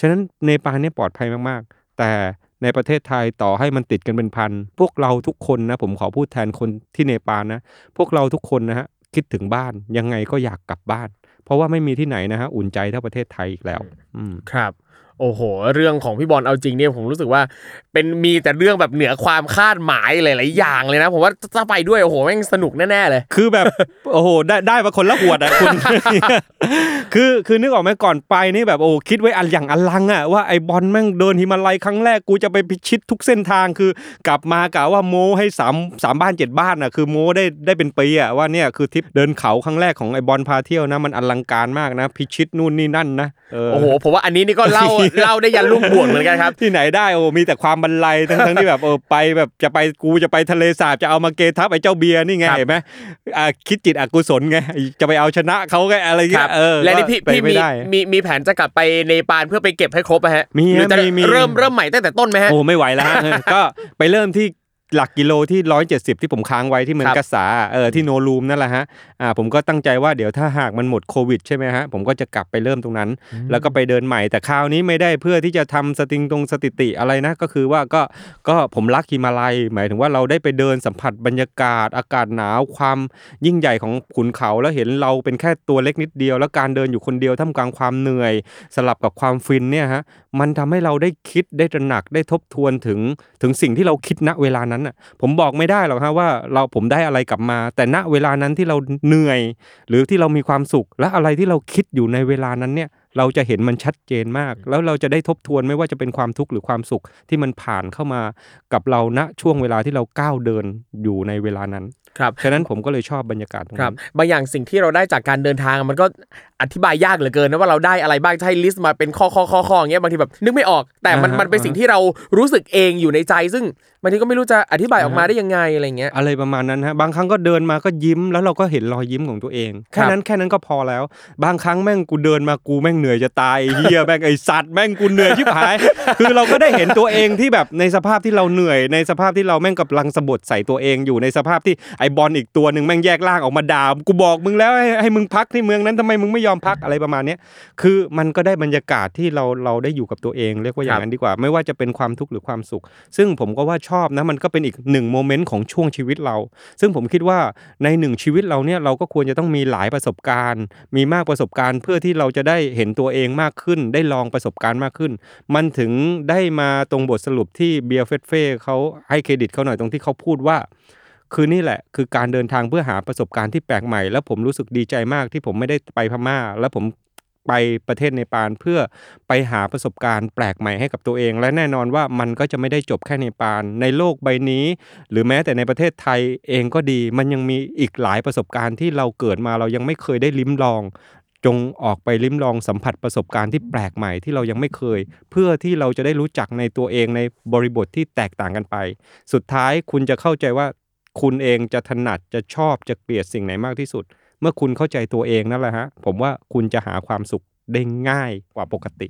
ฉะนั้นเนปาลเนี่ยปลอดภัยมากๆ แต่ในประเทศไทยต่อให้มันติดกันเป็นพัน พวกเราทุกคนนะผมขอพูดแทนคนที่เนปาลนะ พวกเราทุกคนนะฮะคิดถึงบ้านยังไงก็อยากกลับบ้าน เพราะว่าไม่มีที่ไหนนะฮะอุ่นใจเท่าประเทศไทยอีกแล้วอืมครับ โอ้โห เรื่องของพี่บอลเอาจริงเนี่ยผมรู้สึกว่า เป็นมีแต่เรื่องแบบเหนือความคาดหมายหลาย ๆ อย่างเลยนะ ผมว่าถ้าไปด้วยโอ้โหแม่งสนุกแน่ ๆ เลย คือแบบโอ้โหได้ได้มาคนละหวดอะคุณคือคือนึกออกไหมก่อนไปนี่แบบโอ้คิดไว้อันอย่างอลังอะว่าไอ้บอลแม่งเดินหิมาลัยครั้งแรกกูจะไปพิชิตทุกเส้นทางคือกลับมากะว่าโม้ให้สามสามบ้านเจ็ดบ้านอะคือโม้ได้ได้เป็นปีอะว่าเนี่ยคือทริปเดินเขาครั้งแรกของไอ้บอลพาเที่ยวนะมันอลังการมากนะ พิชิตนู่นนี่นั่นนะเโอ้โหผมว่าอันนี้นี่ก็เล่าเล่าได้ยันลูกบวชเหมือนกันครับ ที่ไหนได้โอ้มีแต่ความบรรลัยทั้งทั้งที่แบบเออไปแบบจะไปกูจะไปทะเลสาบจะเอามาเกทับไอ้เจ้าเบียร์นี่ไงครับเห็นไหมอ่าคิดจิตอกุศลไงจะไปเอาชนะเขาไงอะไรคเงี้รัยบเออและนี่พี่ก็ไปพี่ไม่มีได้มีมีแผนจะกลับไปเนปาลเพื่อไปเก็บให้ครบอะฮะมีหรือจะมีมีเริ่มเริ่มใหม่ตั้งแต่ต้นไหมฮะโอ้ไม่ไหวแล้วฮะเออก็ไปเริ่มที่ หลักกิโลที่ร้อยเจ็ดสิบที่ผมค้างไว้ที่เมืองครับกษาเออที่โนรูมนั่นแหละฮะอ่าผมก็ตั้งใจว่าเดี๋ยวถ้าหากมันหมดโควิดใช่ไหมฮะผมก็จะกลับไปเริ่มตรงนั้น แล้วก็ไปเดินใหม่แต่คราวนี้ไม่ได้เพื่อที่จะทำสติงตรงสถิติอะไรนะ ก็คือว่าก็ก็ผมรักฮิมาลัย หมายถึงว่าเราได้ไปเดินสัมผัสบรรยากาศ อากาศหนาวความยิ่งใหญ่ของขุนเขาแล้วเห็นเราเป็นแค่ตัวเล็กนิดเดียว แล้วการเดินอยู่คนเดียวท่ามกลางความเหนื่อย สลับกับความฟินเนี่ยฮะ มันทำให้เราได้คิดได้ตระหนักได้ทบทวนถึงถึงสิ่งที่เราคิดณเวลานั้นน่ะ ผมบอกไม่ได้หรอกฮะว่าเราผมได้อะไรกลับมา แต่ณเวลานั้นที่เราเหนื่อย หรือที่เรามีความสุข และอะไรที่เราคิดอยู่ในเวลานั้นเนี่ย เราจะเห็นมันชัดเจนมาก แล้วเราจะได้ทบทวนไม่ว่าจะเป็นความทุกข์หรือความสุขที่มันผ่านเข้ามากับเราณช่วงเวลาที่เราก้าวเดินอยู่ในเวลานั้น ครับฉะนั้นผมก็เลยชอบบรรยากาศตรงครันั้บนบางอย่างสิ่งที่เราได้จากการเดินทางมันก็อธิบายยากเหลือเกินนะว่าเราได้อะไรบ้างจะให้ลิสต์มาเป็นข้อข้อข้อข้ออย่างเงี้ยบางทีแบบนึกไม่ออก แต่มันอ่าฮะมันเป็นสิ่งที่เรารู้สึกเองอยู่ในใจซึ่ง บางทีก็ไม่รู้จะอธิบายออกมาอ่าฮะได้ยังไงอะไรเงี้ยอะไรประมาณนั้นฮะบางครั้งก็เดินมาก็ยิ้มแล้วเราก็เห็นรอยยิ้มของตัวเองครัแค่บนั้นแค่นั้นก็พอแล้ว บางครั้งแม่งกูเดินมากูแม่งเหนื่อยจะตายเฮียแม่งไอสัตว์แม่งกูเหนื่อยชิบหาย คือเราก็ได้เห็นตัวเองที่แบบในสภาพที่เราเหนื่อยในสภาพที่เราแม่งกำลังสะบัดใส่ตัวเองอยู่ในสภาพที่ไอบอลอีกตัวหนึ่งแม่งแยกล่างออกมาด่ากูบอกมึงแล้วให้ให้มึงพักที่เมืองนั้นทำไมมึงไม่ยอมพักอะไรประมาณเนี้ยคือมันก็ได้บรรยากาศที่เราเราได้อยู่กับตัวเอง เรียกว่าอย่างนั้นดีกว่า ไม่ว่าจะเป็นความทุกข์หรือความสุข ซึ่งผมก็ว่าชอบนะมันก็เป็นอีกหนึ่งโมเมนต์ของช่วงชีวิตเรา ซึ่งผมคิดว่าในหนึ่งชีวิตเราเนี่ยเราก็ควรจะต้องมีหลายประสบการณ์ มีมากประสบการณ์ เพื่อที่เราจะได้เห็นตัวเองมากขึ้น ได้ลองประสบการณ์มากขึ้น มันถึงได้มาตรงบทสรุปที่เบียร์เฟสเฟ่เขาให้เครดิตเขาหน่อยตรงที่เขาพูดว่าคือนี่แหละคือการเดินทางเพื่อหาประสบการณ์ที่แปลกใหม่ แล้วผมรู้สึกดีใจมากที่ผมไม่ได้ไปพม่า แล้วผม ไปประเทศเนปาลเพื่อไปหาประสบการณ์แปลกใหม่ให้กับตัวเอง และแน่นอนว่ามันก็จะไม่ได้จบแค่เนปาลในโลกใบนี้ หรือแม้แต่ในประเทศไทยเองก็ดี มันยังมีอีกหลายประสบการณ์ที่เราเกิดมาเรายังไม่เคยได้ลิ้มลอง จงออกไปลิ้มลองสัมผัสประสบการณ์ที่แปลกใหม่ที่เรายังไม่เคย เพื่อที่เราจะได้รู้จักในตัวเองในบริบทที่แตกต่างกันไป สุดท้ายคุณจะเข้าใจว่าคุณเองจะถนัดจะชอบจะเกลียดสิ่งไหนมากที่สุด เมื่อคุณเข้าใจตัวเองนั่นแหละฮะ ผมว่าคุณจะหาความสุขได้ง่ายกว่าปกติ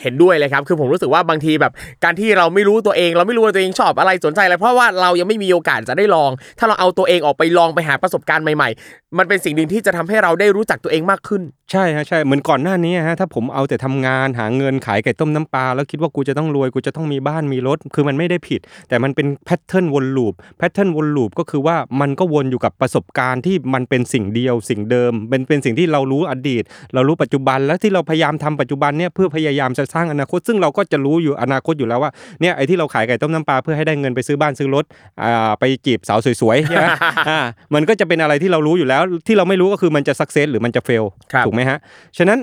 เห็นด้วยเลยครับ คือผมรู้สึกว่าบางทีแบบการที่เราไม่รู้ตัวเอง เราไม่รู้ว่าตัวเองชอบอะไรสนใจอะไร เพราะว่าเรายังไม่มีโอกาสจะได้ลอง ถ้าเราเอาตัวเองออกไปลองไปหาประสบการณ์ใหม่ๆ มันเป็นสิ่งหนึ่งที่จะทำให้เราได้รู้จักตัวเองมากขึ้น ใช่ฮะใช่ เหมือนก่อนหน้านี้ฮะ ถ้าผมเอาแต่ทำงานหาเงินขายไก่ต้มน้ำปลาแล้วคิดว่ากูจะต้องรวย กูจะต้องมีบ้านมีรถ คือมันไม่ได้ผิด แต่มันเป็นแพทเทิร์นวนลูป แพทเทิร์นวนลูปก็คือว่ามันก็วนอยู่กับประสบการณ์ที่มันเป็นสิ่งเดียว สิ่งเดิม เป็นเป็นสิ่งที่เรารู้อดีต เรารู้ปัจจุบัน และที่เราพยายามทำปัจจุบันเนี่ยเพื่อพยายามจะสร้างอนาคต ซึ่งเราก็จะรู้อยู่อนาคตอยู่แล้วว่าเนี่ยไอ้ที่เราขายไก่ต้มน้ำปลาเพื่อให้ได้เงินไปซื้อบ้านซื้อรถอ่าไปจีบสาวสวยๆใช่ไหมอ่ามันก็จะเป็นอะไรที่เรารู้อยู่แล้ว ที่เราไม่รู้ก็คือมันจะสักเซสหรือมันจะเฟลครับถูกไหมฮะฉะนั้น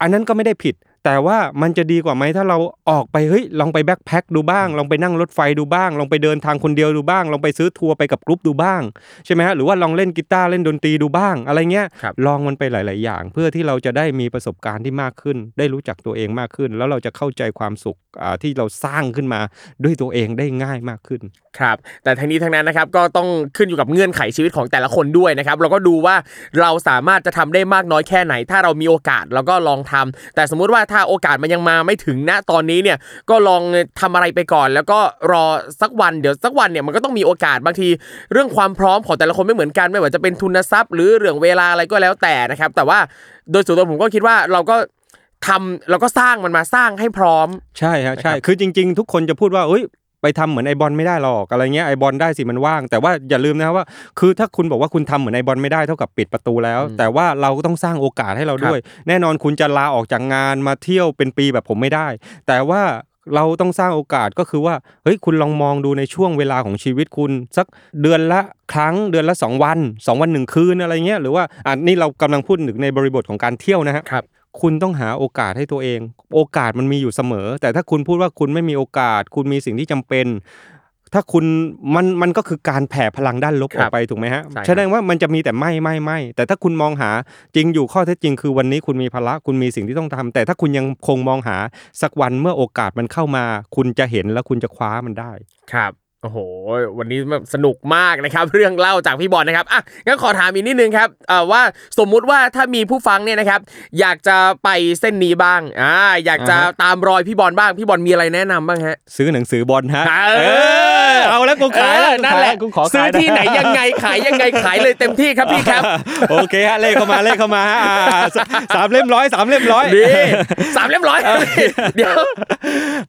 อันนั้นก็ไม่ได้ผิด แต่ว่ามันจะดีกว่าไหมถ้าเราออกไปเฮ้ยลองไปแบ็คแพ็คดูบ้าง ลองไปนั่งรถไฟดูบ้าง ลองไปเดินทางคนเดียวดูบ้าง ลองไปซื้อทัวร์ไปกับกรุ๊ปดูบ้างใช่ไหมฮะหรือว่าลองเล่นกีตาร์เล่นดนตรีดูบ้าง อะไรเงี้ยครับลองมันไปหลาย ๆ อย่าง เพื่อที่เราจะได้มีประสบการณ์ที่มากขึ้น ได้รู้จักตัวเองมากขึ้น แล้วเราจะเข้าใจความสุขอ่าที่เราสร้างขึ้นมาด้วยตัวเองได้ง่ายมากขึ้นครับแต่ทั้งนี้ทั้งนั้นนะครับก็ต้องขึ้นอยู่กับเงื่อนไขชีวิตของแต่ละคนด้วยนะครับเราก็ดูว่าเราสามารถจะทำได้มากน้อยแค่ไหน ถ้าเรามีโอกาสเราก็ลองทำแต่สมมุติว่าถ้าโอกาสมันยังมาไม่ถึงณตอนนี้เนี่ยก็ลองทำอะไรไปก่อน แล้วก็รอสักวันเดี๋ยวสักวันเนี่ยมันก็ต้องมีโอกาสบางที เรื่องความพร้อมของแต่ละคนไม่เหมือนกันไม่ว่าจะเป็นทุนทรัพย์ หรือเรื่องเวลาอะไรก็แล้วแต่นะครับ แต่ว่าโดยส่วนตัวผมก็คิดว่าเราก็ทำเราก็สร้างมันมาสร้างให้พร้อม ใช่ฮะใช่นะครับคือจริง ๆ ทุกคนจะพูดว่าเอ้ย ไปทำเหมือนไอบอลไม่ได้หรอกอะไรเงี้ยไอบอลได้สิมันว่าง แต่ว่าอย่าลืมนะว่า คือถ้าคุณบอกว่าคุณทำเหมือนไอบอลไม่ได้เท่ากับปิดประตูแล้ว แต่ว่าเราก็ต้องสร้างโอกาสให้เราด้วย แน่นอนคุณจะลาออกจากงานมาเที่ยวเป็นปีแบบผมไม่ได้ แต่ว่าเราต้องสร้างโอกาสก็คือว่าเฮ้ยคุณลองมองดูในช่วงเวลาของชีวิตคุณ สักเดือนละครั้งเดือนละสองวันสองวันหนึ่งคืนอะไรเงี้ยหรือว่าอ่านี่เรากำลังพูดถึงในบริบทของการเที่ยวนะฮะครับ คุณต้องหาโอกาสให้ตัวเอง โอกาสมันมีอยู่เสมอ แต่ถ้าคุณพูดว่าคุณไม่มีโอกาส คุณมีสิ่งที่จำเป็น ถ้าคุณมันมันก็คือการแผ่พลังด้านลบครัอบอกไปถูกไหมฮะใช่ครับแสดงว่ามันจะมีแต่ไม่ไม่ไม่แต่ถ้าคุณมองหาจริงอยู่ข้อเท็จจริง คือวันนี้คุณมีภาระคุณมีสิ่งที่ต้องทำแต่ถ้าคุณยังคงมองหาสักวันเมื่อโอกาสมันเข้ามา คุณจะเห็นแล้วคุณจะคว้ามันได้ครับ โอ้โห วันนี้แบบสนุกมากนะครับ เรื่องเล่าจากพี่บอลนะครับอะงั้นขอถามอีกนิดนึงครับเอ่อว่าสมมุติว่าถ้ามีผู้ฟังเนี่ยนะครับ อยากจะไปเส้นนี้บ้างอ่าอยากจะอ่าฮะตามรอยพี่บอลบ้างพี่บอลมีอะไรแนะนำบ้างฮะ ซื้อหนังสือบอลฮะเออเออเอาแล้วกูขายแล้วเออนั่นแหละกูขอซื้อขายะที่ไหนยังไงขายยังไงขายเลยเต็มที่ครับพี่ครับ โอเคฮะเลขเข้ามาเลขเข้ามาฮะอ่าสสามเล่มร้อยสามเล่มร้อยดีสามเรียบร้อยเดี๋ยว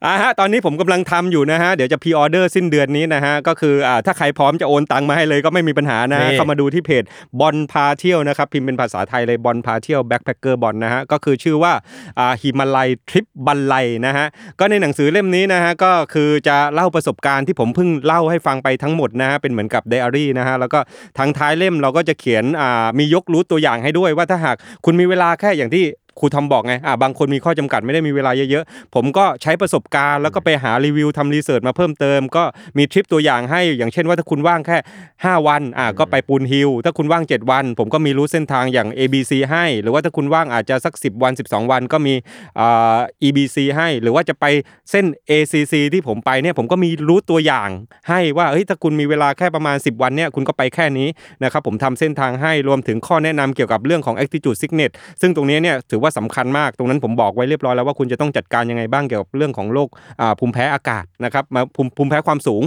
อ่าฮะตอนนี้ผมกำลังทำอยู่นะฮะเดี๋ยวจะพ r ออเดอร์สิ้นเดือนนี้นะฮะก็คืออ่าถ้าใครพร้อมจะโอนตังค์มาให้เลยก็ไม่มีปัญหานะฮะนี่เข้ามาดูที่เพจบอลพาเที่ยวนะครับพิมพ์เป็นภาษาไทยเลยบอลพาเที่ยวแบ็คแพคเกอร์บอลนะฮะก็คือชื่อว่าอ่าฮิมาลัยทริปบันไลนะฮะก็ในหนังสือเล่มนี้นะฮะก็คือจะเล่าประสบการณ์ที่ผมเพิ่งเล่าให้ฟังไปทั้งหมดนะฮะเป็นเหมือนกับไดอารี่นะฮะแล้วก็ทางท้ายเล่มเราก็จะเขียนอ่ามียกรู้ตัวอย่างให้ด้วยว่าถ้าหากคุณมีเวลาแค่อย่างที่ ครูทอมบอกไงอ่าบางคนมีข้อจำกัดไม่ได้มีเวลาเยอะๆ ผมก็ใช้ประสบการณ์แล้วก็ไปหารีวิวทำรีเสิร์ชมาเพิ่มเติม ก็มีทริปตัวอย่างให้อย่างเช่นว่าถ้าคุณว่างแค่ 5 วันอ่าก็ไปปูนฮิลถ้าคุณว่าง 7 วัน ผมก็มีรู้เส้นทางอย่าง ABC ให้ หรือว่าถ้าคุณว่างอาจจะสัก 10 วัน 12 วันก็มีอ่า EBC ให้ หรือว่าจะไปเส้น ACC ที่ผมไปเนี่ยผมก็มีรู้ตัวอย่างให้ว่าเฮ้ยถ้าคุณมีเวลาแค่ประมาณ 10 วันเนี่ยคุณก็ไปแค่นี้นะครับผมทำเส้นทางให้รวมถึงข้อแนะนำเกี่ยวกับเรื่องของ Altitude Sickness ซึ่งตรงนี้เนี่ยถือว่าาสำคัญมาก ตรงนั้นผมบอกไว้เรียบร้อยแล้วว่าคุณจะต้องจัดการยังไงบ้างเกี่ยวกับเรื่องของโรคอ่าภูมิแพ้อากาศนะครับมาภูมิภูมิแพ้ความสูง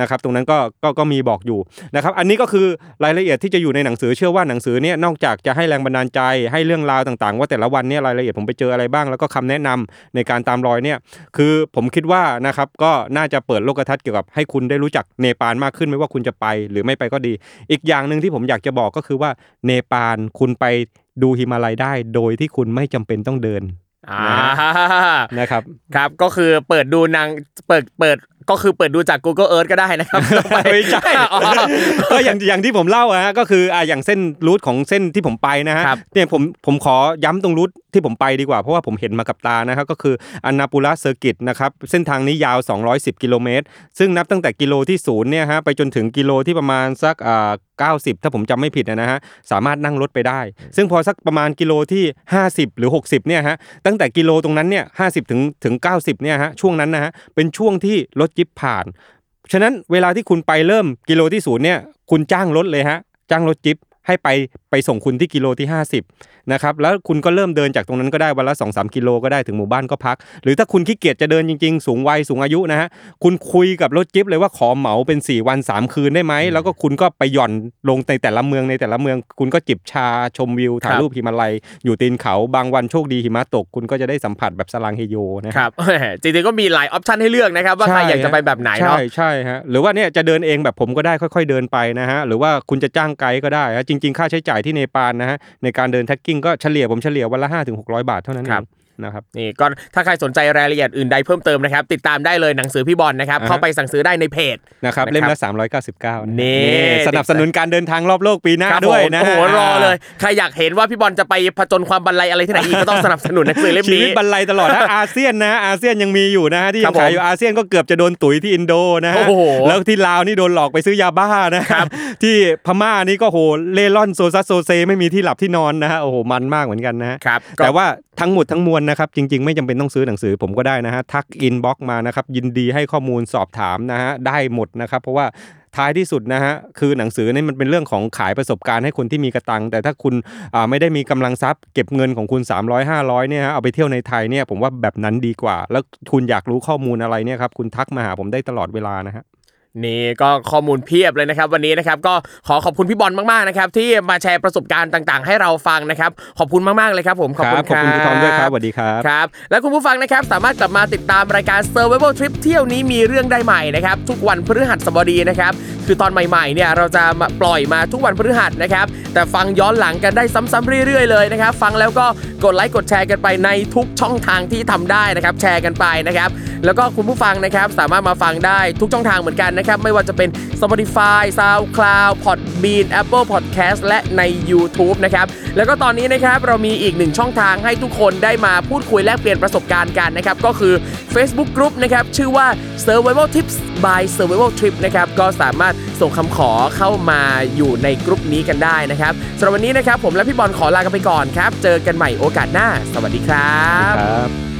นะครับ ตรงนั้นก็ก็ก็มีบอกอยู่นะครับ อันนี้ก็คือรายละเอียดที่จะอยู่ในหนังสือเชื่อว่าหนังสือเนี่ยนอกจากจะให้แรงบันดาลใจให้เรื่องราวต่างๆ ว่าแต่ละวันเนี่ยรายละเอียดผมไปเจออะไรบ้าง แล้วก็คำแนะนำในการตามรอยเนี่ยคือผมคิดว่านะครับก็น่าจะเปิดโลกทัศน์เกี่ยวกับให้คุณได้รู้จักเนปาลมากขึ้นไม่ว่าคุณจะไปหรือไม่ไปก็ดี อีกอย่างหนึ่งที่ผมอยากจะบอกก็คือว่าเนปาลคุณไป ดูหิมาลัยได้โดยที่คุณไม่จำเป็นต้องเดินอ่านะครับครับก็คือเปิดดูหนางเปิดเปิดก็คือเปิดดูจาก Google Earth ก็ได้นะครับต้องปไม่ใช่อ๋อก็อย่างอย่างที่ผมเล่าอะฮะก็คืออะอย่างเส้นรูทของเส้นที่ผมไปนะฮะครับเนี่ยผมผมขอย้ำตรง route ที่ผมไปดีกว่าเพราะว่าผมเห็นมากับตานะครับก็คือ Annapurna Circuit นะครับเส้นทางนี้ยาว 210 กิโลเมตร ซึ่งนับตั้งแต่กิโลที่ศูนย์เนี่ยฮะไปจนถึงกิโลที่ประมาณสักอ่า 90 ถ้าผมจำไม่ผิดนะฮะสามารถนั่งรถไปได้ ซึ่งพอสักประมาณกิโลที่ 50 หรือ 60เนี่ยฮะตั้งแต่กิโลตรงนั้นเนี่ยห้ถึงถึง 90เนี่ยฮะช่วงนั้นนะฮะเป็นช่วงที่รถจี๊ปผ่าน ฉะนั้นเวลาที่คุณไปเริ่มกิโลที่ศูนย์เนี่ยคุณจ้างรถเลยฮะจ้างรถจิ๊บให้ไปไปส่งคุณที่กิโลที่ 50 นะครับแล้วคุณก็เริ่มเดินจากตรงนั้นก็ได้วันละ2อสกิโลก็ได้ถึงหมู่บ้านก็พัก หรือถ้าคุณขี้เกียจจะเดินจริงๆ สูงวัยสูงอายุนะฮะคุณคุยกับรถจิ๊บเลยว่าขอเหมาเป็น 4 วัน 3 คืนได้ไหมแล้วก็คุณก็ไปหย่อนลงในแต่ละเมืองในแต่ละเมือง คุณก็จิบชาชมวิวถ่ายรูปหิมาลัย อยู่ตีนเขาบางวันโชคดีหิมะตก คุณก็จะได้สัมผัสแบบสลังเฮโยนะฮะครับจริงๆก็มีหลายออปชันให้เลือกนะครับว่าใครอยากจะไปแบบไหนเนาะใช่ใช่ฮะหรือว่าเนี่ยจะเดินเองแบบผมก็ได้ค่อย ๆเดินไปนะฮะหรือว่าคุณจะจ้างไกด์ก็ได้ฮะจริง ๆ ค่าใช้จ่ายที่เนปาลนะฮะในการเดินแท็กกิ้งก็เฉลี่ยผมเฉลี่ยวันละห้าถึงหกร้อยบาทเท่านั้นเอครับง นะครับนี่ก็ถ้าใครสนใจรายละเอียดอื่นใดเพิ่มเติมนะครับ ติดตามได้เลยหนังสือพี่บอลนะครับอ่าฮะเข้าไปสั่งซื้อได้ในเพจนะครับนะครับเล่มละ399ะนี่สนับสนุนการเดินทางรอบโลกปีหน้าครับด้วยผมนะโอ้ฮะโหรอเลยใครอยากเห็นว่าพี่บอลจะไปผจญความบันไลอะไรที่ไหนอีกก็ต้องสนับสนุนหนังสือเล่มชีนี้วิตบรรลัยตลอดนะอาเซียนนะอาเซียนยังมีอยู่นะฮะที่ครัยับงขายผมอยู่อาเซียนก็เกือบจะโดนตุ๋ยที่อินโดนะฮะโอ้โหแล้วที่ลาวนี่โดนหลอกไปซื้อยาบ้านะครับที่พม่านี่ก็โหเล่ร่อนโซซัดโซเซไม่มีที่หลับที่นอนนะฮะโอ้โหมันมากเหมือนกันนะฮะครับก็แต่ว่า ทั้งหมดทั้งมวลนะครับ จริง ๆ ไม่จำเป็นต้องซื้อหนังสือผมก็ได้นะฮะทัก inbox มานะครับ ยินดีให้ข้อมูลสอบถามนะฮะได้หมดนะครับ เพราะว่าท้ายที่สุดนะฮะคือหนังสือนี่มันเป็นเรื่องของขายประสบการณ์ให้คนที่มีกะตังค์แต่ถ้าคุณไม่ได้มีกำลังทรัพย์เก็บเงินของคุณ 300 500เนี่ยฮะเอาไปเที่ยวในไทยเนี่ยผมว่าแบบนั้นดีกว่า แล้วคุณอยากรู้ข้อมูลอะไรเนี่ยครับคุณทักมาหาผมได้ตลอดเวลานะฮะ นี่ก็ข้อมูลเพียบเลยนะครับ วันนี้นะครับก็ขอขอบคุณพี่บอลมากๆนะครับที่มาแชร์ประสบการณ์ต่างๆ ให้เราฟังนะครับ ขอบคุณมากๆเลยครับผมขอบคุณขอบคุณคุณทอมด้วยครับสวัสดีครับครับ และคุณผู้ฟังนะครับสามารถกลับมาติดตามรายการ Survival Trip เที่ยวนี้มีเรื่องได้ใหม่นะครับทุกวันพฤหัสบดีนะครับคือตอนใหม่ๆเนี่ยเราจะมาปล่อยมาทุกวันพฤหัสนะครับแต่ฟังย้อนหลังกันได้ซ้ำๆเรื่อย ๆ เลยนะครับฟังแล้วก็กดไลค์กดแชร์กันไปในทุกช่องทางที่ทำได้นะครับแชร์กันไปนะครับแล้วก็คุณผู้ฟังนะครับสามารถมาฟังได้ทุกช่องทางเหมือนกันนะครับ ไม่ว่าจะเป็น Spotify SoundCloud Podbean Apple Podcast และใน YouTube นะครับ แล้วก็ตอนนี้นะครับเรามีอีกหนึ่งช่องทางให้ทุกคนได้มาพูดคุยแลกเปลี่ยนประสบการณ์กันนะครับ ก็คือ Facebook Group นะครับ ชื่อว่า Survival Tips by Survival Trip นะครับ ก็สามารถส่งคำขอเข้ามาอยู่ในกลุ่มนี้กันได้นะครับสำหรับวันนี้นะครับผมและพี่บอลขอลากันไปก่อนครับ เจอกันใหม่โอกาสหน้า สวัสดีครับครับ